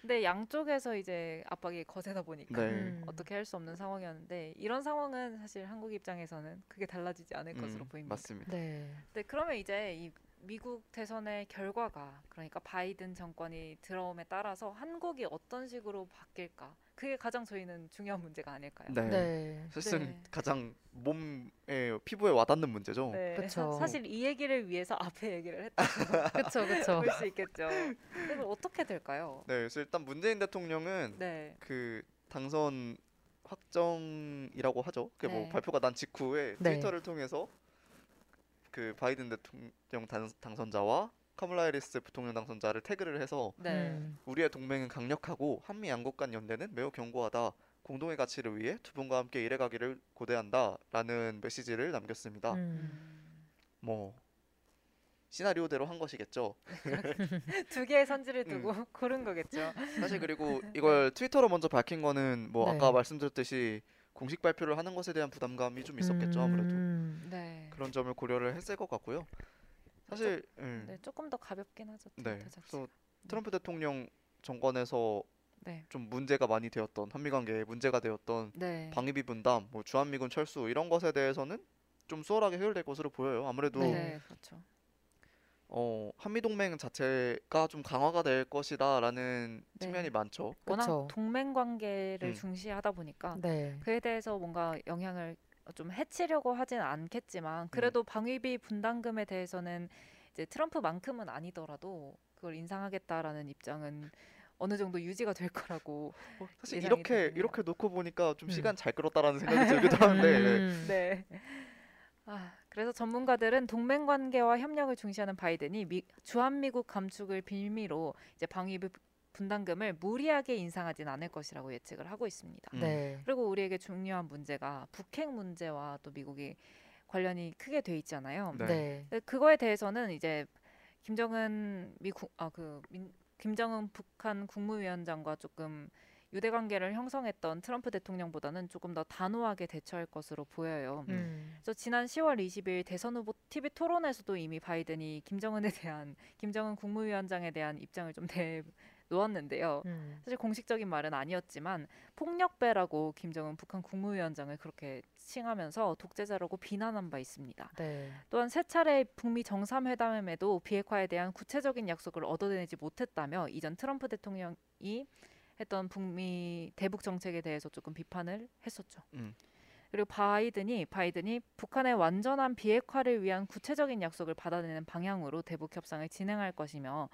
근데 양쪽에서 이제 압박이 거세다 보니까 네. 음. 어떻게 할 수 없는 상황이었는데 이런 상황은 사실 한국 입장에서는 크게 달라지지 않을 것으로 음, 보입니다. 맞습니다. 네. 네, 그러면 이제 이 미국 대선의 결과가 그러니까 바이든 정권이 들어옴에 따라서 한국이 어떤 식으로 바뀔까? 그게 가장 저희는 중요한 문제가 아닐까요? 네. 네. 사실은 네. 가장 몸에 피부에 와닿는 문제죠. 네, 그쵸. 사, 실 이 얘기를 위해서 앞에 얘기를 했다고 <laughs> 그쵸, 그쵸. 볼수 있겠죠. 그럼 어떻게 될까요? 네, 그래서 일단 문재인 대통령은 네, 그 당선 확정이라고 하죠. 그게 뭐 네. 발표가 난 직후에 네. 트위터를 통해서 그 바이든 대통령 당, 당선자와 카멀라 해리스 부통령 당선자를 태그를 해서 네, 음. 우리의 동맹은 강력하고 한미 양국 간 연대는 매우 견고하다. 공동의 가치를 위해 두 분과 함께 일해가기를 고대한다라는 메시지를 남겼습니다. 음. 음. 뭐 시나리오대로 한 것이겠죠. <laughs> 두 개의 선지를 음. 두고 <laughs> 고른 거겠죠. 사실 그리고 <laughs> 이걸 트위터로 먼저 밝힌 거는 뭐 네. 아까 말씀드렸듯이 공식 발표를 하는 것에 대한 부담감이 좀 있었겠죠 아무래도 음. 네, 그런 점을 고려를 했을 것 같고요. 사실 음, 네, 조금 더 가볍긴 하죠. 네. 그래서 트럼프 대통령 정권에서 네. 좀 문제가 많이 되었던 한미 관계에 문제가 되었던 네. 방위비 분담, 뭐 주한미군 철수 이런 것에 대해서는 좀 수월하게 해결될 것으로 보여요. 아무래도 네, 그렇죠. 어, 한미 동맹 자체가 좀 강화가 될 것이다라는 네. 측면이 많죠. 워낙 그쵸. 동맹 관계를 음. 중시하다 보니까 네. 그에 대해서 뭔가 영향을 좀 해치려고 하진 않겠지만 그래도 방위비 분담금에 대해서는 이제 트럼프만큼은 아니더라도 그걸 인상하겠다라는 입장은 어느 정도 유지가 될 거라고 어, 사실 이렇게 되네요. 이렇게 놓고 보니까 좀 음. 시간 잘 끌었다라는 <laughs> 생각이 들기도 하는데 네. 음. 네. 아, 그래서 전문가들은 동맹 관계와 협력을 중시하는 바이든이 미, 주한미국 감축을 빌미로 이제 방위비 분담금을 무리하게 인상하진 않을 것이라고 예측을 하고 있습니다. 음. 네. 그리고 우리에게 중요한 문제가 북핵 문제와 또 미국이 관련이 크게 돼 있잖아요. 네. 네. 근데 그거에 대해서는 이제 김정은 미국 아그 김정은 북한 국무위원장과 조금 유대 관계를 형성했던 트럼프 대통령보다는 조금 더 단호하게 대처할 것으로 보여요. 음. 그래서 지난 10월 20일 대선 후보 TV 토론에서도 이미 바이든이 김정은에 대한 김정은 국무위원장에 대한 입장을 좀 내 놓았는데요. 음. 사실 공식적인 말은 아니었지만 폭력배라고 김정은 북한 국무위원장을 그렇게 칭하면서 독재자라고 비난한 바 있습니다. 네. 또한 세 차례 북미 정상회담에도 비핵화에 대한 구체적인 약속을 얻어내지 못했다며 이전 트럼프 대통령이 했던 북미 대북 정책에 대해서 조금 비판을 했었죠. 음. 그리고 바이든이 바이든이 북한의 완전한 비핵화를 위한 구체적인 약속을 받아내는 방향으로 대북 협상을 진행할 것이며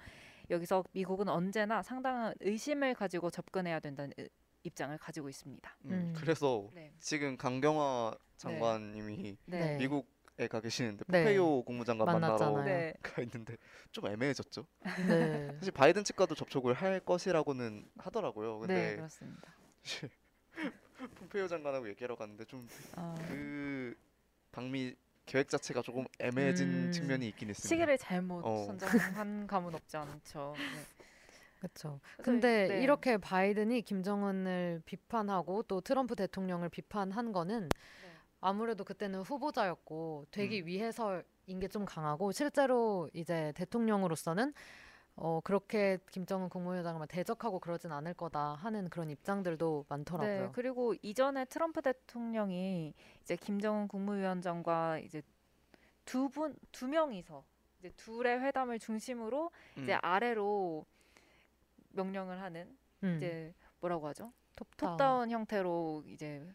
여기서 미국은 언제나 상당한 의심을 가지고 접근해야 된다는 의- 입장을 가지고 있습니다. 음, 음. 그래서 네. 지금 강경화 장관님이 네. 미국 에 가 계시는데 네. 포페이오 국무장관 만나러. 네. 가 있는데 좀 애매해졌죠. 네. <laughs> 사실 바이든 측과도 접촉을 할 것이라고는 하더라고요. 네, 근데 그렇습니다. <laughs> 폼페이오 장관하고 얘기하러 갔는데 좀 어, 그 방미 계획 자체가 조금 애매해진 음. 측면이 있긴 있습니다. 시기를 잘못 어. 선정한 <laughs> 감은 없지 않죠. 네. 그렇죠. 근데 네. 이렇게 바이든이 김정은을 비판하고 또 트럼프 대통령을 비판한 거는 아무래도 그때는 후보자였고 되기 음. 위해서인 게 좀 강하고 실제로 이제 대통령으로서는 어 그렇게 김정은 국무위원장을 막 대적하고 그러진 않을 거다 하는 그런 입장들도 많더라고요. 네, 그리고 이전에 트럼프 대통령이 이제 김정은 국무위원장과 이제 두 분 두 명이서 이제 둘의 회담을 중심으로 음. 이제 아래로 명령을 하는 음, 이제 뭐라고 하죠? top-down. top-down 형태로 이제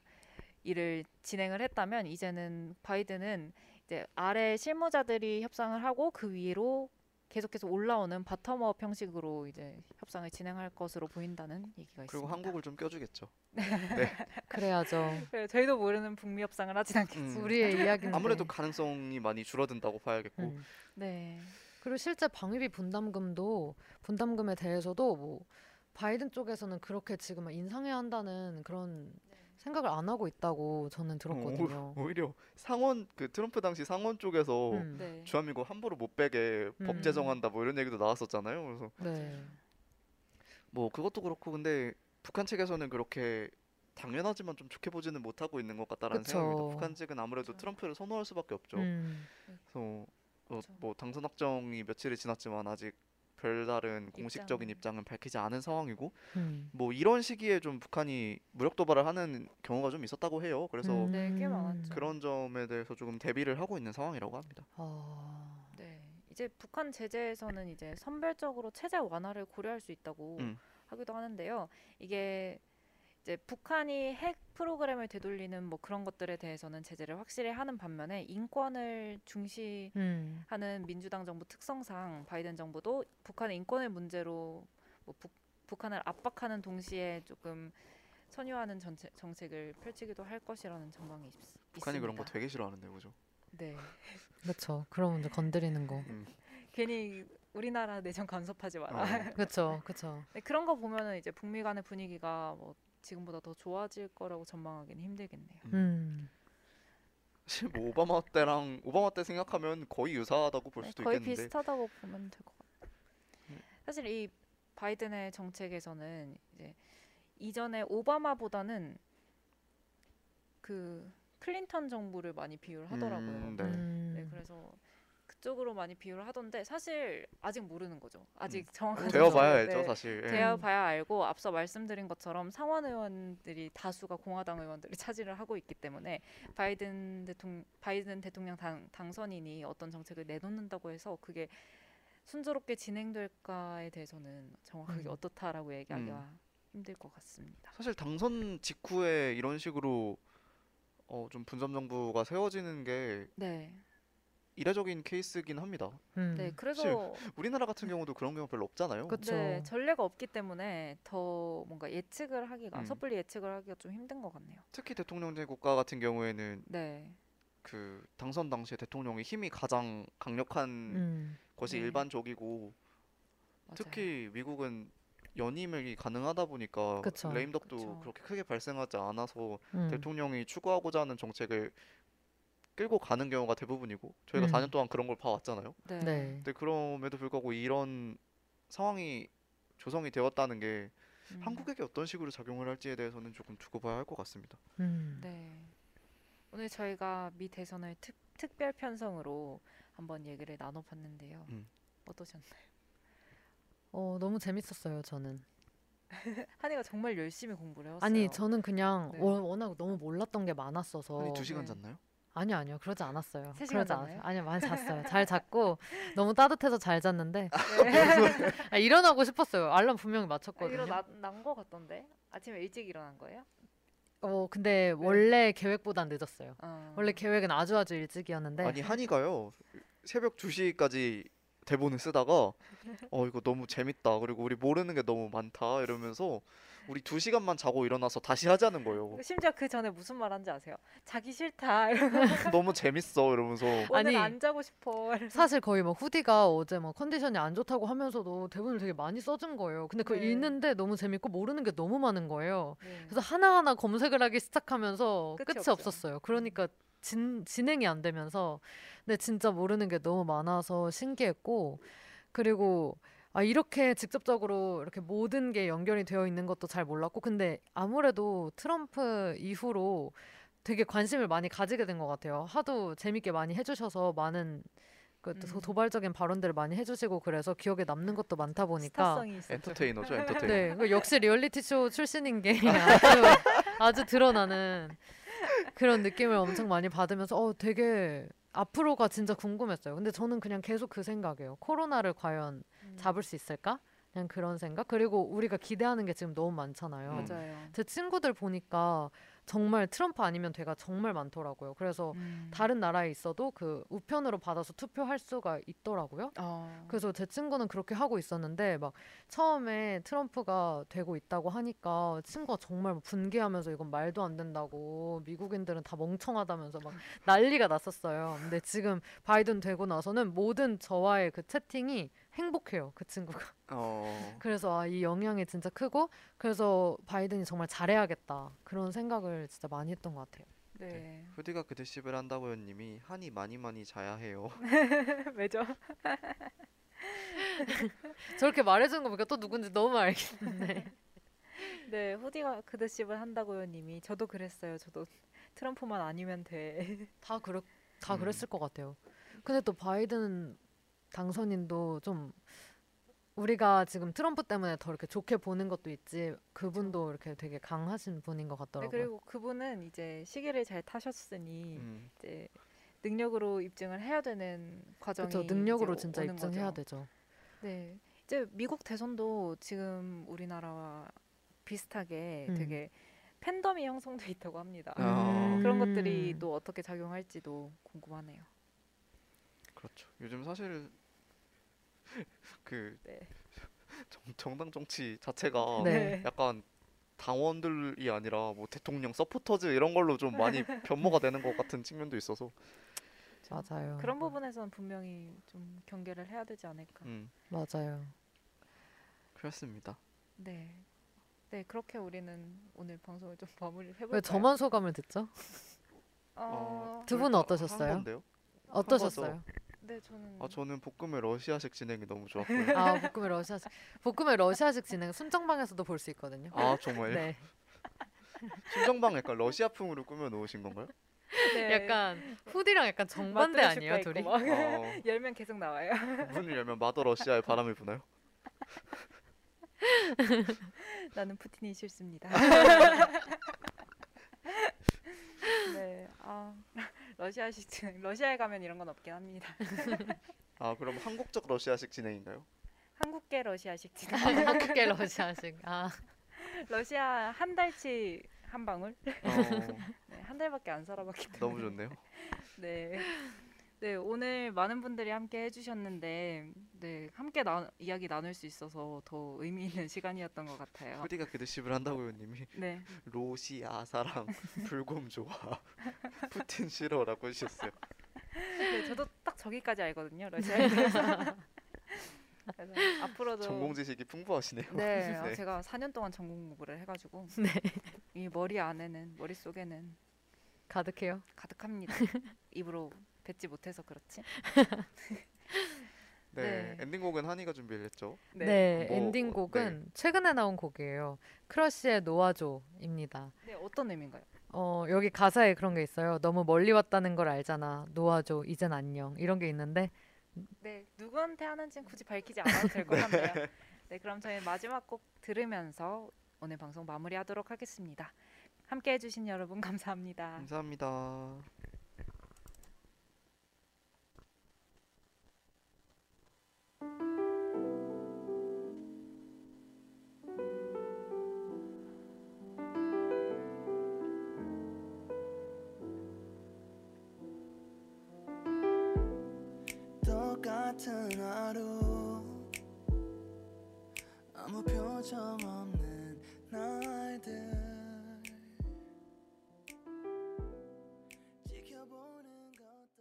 일을 진행을 했다면 이제는 바이든은 이제 아래 실무자들이 협상을 하고 그 위로 계속해서 올라오는 bottom-up 형식으로 이제 협상을 진행할 것으로 보인다는 얘기가 그리고 있습니다. 한국을 좀 껴주겠죠. <laughs> 그래야죠. 네, 저희도 모르는 북미 협상을 하진 않겠죠. 음. 우리의 이야기인데. 아무래도 가능성이 많이 줄어든다고 봐야겠고. 음. 네. 그리고 실제 방위비 분담금도 분담금에 대해서도 뭐 바이든 쪽에서는 그렇게 지금 인상해야 한다는 그런 생각을 안 하고 있다고 저는 들었거든요. 오, 오히려 상원 그 트럼프 당시 상원 쪽에서 음, 네. 주한미국 함부로 못 빼게 법 음. 제정한다 뭐 이런 얘기도 나왔었잖아요. 그래서 네. 뭐 그것도 그렇고 근데 북한 측에서는 그렇게 당연하지만 좀 좋게 보지는 못하고 있는 것 같다라는 그쵸. 생각입니다. 북한 측은 아무래도 그쵸. 트럼프를 선호할 수밖에 없죠. 음, 그래서 어. 뭐 당선 확정이 며칠이 지났지만 아직 별다른 공식적인 입장은. 입장은 밝히지 않은 상황이고 음. 뭐 이런 시기에 좀 북한이 무력 도발을 하는 경우가 좀 있었다고 해요. 그래서 음. 네, 꽤 많았죠. 그런 점에 대해서 조금 대비를 하고 있는 상황이라고 합니다. 아, 네. 이제 북한 제재에서는 이제 선별적으로 체제 완화를 고려할 수 있다고 음. 하기도 하는데요. 이게 이제 북한이 핵 프로그램을 되돌리는 뭐 그런 것들에 대해서는 제재를 확실히 하는 반면에 인권을 중시 음, 하는 민주당 정부 특성상 바이든 정부도 북한의 인권의 문제로 뭐 북, 북한을 압박하는 동시에 조금 선유하는 정책, 정책을 펼치기도 할 것이라는 전망이 있, 북한이 그런 거 있습니다. 되게 싫어하는데 그죠? 네. <laughs> 그렇죠. 그럼 이제 건드리는 거. 음. 괜히 우리나라 내정 간섭하지 마라. 어. 그렇죠, 그렇죠. 네, 그런 거 보면은 이제 북미 간의 분위기가 뭐 지금보다 더 좋아질 거라고 전망하기는 힘들겠네요. 음, 사실 뭐 오바마 때랑 오바마 때 생각하면 거의 유사하다고 볼 네, 수도 거의 있겠는데 비슷하다고 보면 될 것 같아요. 음. 사실 이 바이든의 정책에서는 이제 이전에 오바마보다는 그 클린턴 정부를 많이 비유를 하더라고요. 음, 네. 음, 네, 그래서 그그 쪽으로 많이 비유를 하던데 사실 아직 모르는 거죠. 아직 정확한 되어봐야 정보를, 알죠 네, 사실. 예. 되어봐야 알고 앞서 말씀드린 것처럼 상원 의원들이 다수가 공화당 의원들이 차지를 하고 있기 때문에 바이든 대통령 바이든 대통령 당, 당선인이 어떤 정책을 내놓는다고 해서 그게 순조롭게 진행될까에 대해서는 정확하게 음. 어떻다라고 얘기하기가 힘들 것 같습니다. 사실 당선 직후에 이런 식으로 어, 좀 분점 정부가 세워지는 게 네, 이례적인 케이스긴 합니다. 음. 네, 그래서 우리나라 같은 경우도 그런 경우 별로 없잖아요. 그쵸. 네, 전례가 없기 때문에 더 뭔가 예측을 하기가 음. 섣불리 예측을 하기가 좀 힘든 것 같네요. 특히 대통령제 국가 같은 경우에는 네, 그 당선 당시에 대통령의 힘이 가장 강력한 음. 것이 네. 일반적이고 맞아요. 특히 미국은 연임이 가능하다 보니까 그쵸. 레임덕도 그쵸. 그렇게 크게 발생하지 않아서 음. 대통령이 추구하고자 하는 정책을 끌고 가는 경우가 대부분이고 저희가 음. 4년 동안 그런 걸 봐왔잖아요. 네. 네. 근데 그럼에도 불구하고 이런 상황이 조성이 되었다는 게 음. 한국에게 어떤 식으로 작용을 할지에 대해서는 조금 두고 봐야 할 것 같습니다. 음. 네. 오늘 저희가 미 대선을 특, 특별 편성으로 한번 얘기를 나눠봤는데요. 음. 어떠셨나요? 어, 너무 재밌었어요, 저는. <laughs> 한이가 정말 열심히 공부를 해왔어요. 아니, 저는 그냥 네. 워- 워낙 너무 몰랐던 게 많았어서. 한이 두 시간 네. 잤나요? 아니요, 아니요. 그러지 않았어요. 세 시간 그러지 않았어요. 잤나요? 아니요, 많이 잤어요. <laughs> 잘 잤고 너무 따뜻해서 잘 잤는데 네. <laughs> 아, 일어나고 싶었어요. 알람 분명히 아, 맞췄거든요. 일어난 거 같던데 아침에 일찍 일어난 거예요? 어, 근데 원래 계획보단 늦었어요. 어. 원래 계획은 아주 아주 일찍이었는데 아니 한이가요 새벽 2시까지 대본을 쓰다가 <laughs> 어 이거 너무 재밌다 그리고 우리 모르는 게 너무 많다 이러면서 우리 2시간만 자고 일어나서 다시 하자는 거예요 심지어 그 전에 무슨 말 한지 아세요? 자기 싫다. 이러면서 <laughs> 너무 재밌어 이러면서 오늘 아니, 안 자고 싶어. 사실 거의 막 후디가 어제 막 컨디션이 안 좋다고 하면서도 대본을 되게 많이 써준 거예요. 근데 그거 네. 읽는데 너무 재밌고 모르는 게 너무 많은 거예요. 네. 그래서 하나하나 검색을 하기 시작하면서 끝이 끝이. 없었어요. 그러니까 진, 진행이 안 되면서 근데 진짜 모르는 게 너무 많아서 신기했고 그리고 아 이렇게 직접적으로 이렇게 모든 게 연결이 되어 있는 것도 잘 몰랐고 근데 아무래도 트럼프 이후로 되게 관심을 많이 가지게 된 것 같아요. 하도 재밌게 많이 해주셔서 많은 그 도- 음. 도발적인 발언들을 많이 해주시고 그래서 기억에 남는 것도 많다 보니까 스타성이. 엔터테이너죠 <laughs> 엔터테이너 네, 그 역시 리얼리티 쇼 출신인 게 <laughs> 아주 아주 드러나는 그런 느낌을 엄청 많이 받으면서 어 되게 앞으로가 진짜 궁금했어요. 근데 저는 그냥 계속 그 생각이에요. 코로나를 과연 음. 잡을 수 있을까? 그냥 그런 생각. 그리고 우리가 기대하는 게 지금 너무 많잖아요. 음. 맞아요. 제 친구들 보니까 정말 트럼프 아니면 돼가 정말 많더라고요. 그래서 음. 다른 나라에 있어도 그 우편으로 받아서 투표할 수가 있더라고요. 어. 그래서 제 친구는 그렇게 하고 있었는데 막 처음에 트럼프가 되고 있다고 하니까 친구가 정말 막 분개하면서 이건 말도 안 된다고 미국인들은 다 멍청하다면서 막 난리가 났었어요. 근데 지금 바이든 되고 나서는 모든 저와의 그 채팅이 행복해요. 그 친구가. 어, <laughs> 그래서 아, 이 영향이 진짜 크고 그래서 바이든이 정말 잘해야겠다 그런 생각을 진짜 많이 했던 것 같아요. 네. 후디가 그대십을 한다고요 님이 한이 많이 많이 자야 해요 <laughs> 왜죠? <laughs> 저렇게 말해주는 거 보니까 또 누군지 너무 알겠는데. 네, 후디가 그 드십을 한다고요, 님이. 저도 그랬어요. 저도 트럼프만 아니면 돼. 다 그랬 다 음. 그랬을 것 같아요. 근데 또 바이든 당선인도 좀 우리가 지금 트럼프 때문에 더 이렇게 좋게 보는 것도 있지 그분도 이렇게 되게 강하신 분인 것 네, 같더라고요. 그리고 그분은 이제 시기를 잘 타셨으니 음. 이제 능력으로 입증을 해야 되는 과정이 그렇죠. 능력으로 이제 진짜 입증해야 거죠. 되죠. 네, 이제 미국 대선도 지금 우리나라와 비슷하게 음. 되게 팬덤이 형성돼 있다고 합니다. 아. 그런 것들이 음. 또 어떻게 작용할지도 궁금하네요. 그렇죠 요즘 사실 <laughs> 그 네. 정, 정당 정치 자체가 네. 약간 당원들이 아니라 뭐 대통령 서포터즈 이런 걸로 좀 많이 <laughs> 변모가 되는 것 같은 측면도 있어서 맞아요. 그런 부분에서는 분명히 좀 경계를 해야 되지 않을까. 음 맞아요. 그렇습니다. 네. 네, 그렇게 우리는 오늘 방송을 좀 마무리를 해볼까요? 왜 저만 소감을 듣죠? 어, 두 분은 어떠셨어요? 어떠셨어요? 네, 저는 아 저는 볶음의 러시아식 진행이 너무 좋았고요. <laughs> 아 볶음의 러시아식 볶음의 러시아식 진행 순정방에서도 볼 수 있거든요. 아 정말요? 네. <laughs> 순정방 약간 러시아풍으로 꾸며 놓으신 건가요? 네. 약간 후디랑 약간 정반대 아니에요, 둘이? 어, <laughs> 열면 계속 나와요. 문을 열면 마더 러시아의 바람을 부나요? 나는 푸틴이 싫습니다. 네, 아 러시아식 진행. <laughs> 러시아에 가면 이런 건 없긴 합니다. 아 그럼 한국적 러시아식 진행인가요? 한국계 러시아식 진행. 한국계 러시아식. 아, <laughs> 러시아 한 달치 한 방울. 어, 네, 한 달밖에 안 살아봤기 때문에. 너무 좋네요. 네. 네, 오늘 많은 분들이 함께 해주셨는데, 네, 함께 나, 이야기 나눌 수 있어서 더 의미 있는 <laughs> 시간이었던 것 같아요. 후디가 그 드립을 한다고요, 님이. 네, 로시아 사랑, <laughs> 불곰 좋아, 푸틴 싫어라고 해주셨어요. 네, 저도 딱 저기까지 알거든요, 러시아에 대해서. 그래서 앞으로도 전공 지식이 풍부하시네요. 네, <laughs> 아, 네. 제가 4년 동안 전공 공부를 해가지고 네. 이 머리 안에는 머릿 속에는 가득해요. 가득합니다. 입으로 뱉지 못해서 그렇지. <laughs> 네, 네. 엔딩곡은 한이가 준비를 했죠. 네, 뭐, 엔딩곡은 최근에 나온 곡이에요. 크러쉬의 놓아줘입니다. 네, 어떤 의미인가요? 어, 여기 가사에 그런 게 있어요. 너무 멀리 왔다는 걸 알잖아. 놓아줘. 이젠 안녕. 이런 게 있는데 네, 누구한테 하는지는 굳이 밝히지 않아도 될 것 같네요. <laughs> 네, 그럼 저희 마지막 곡 들으면서 오늘 방송 마무리하도록 하겠습니다. 함께 해주신 여러분 감사합니다. 감사합니다. 표정 없는 날들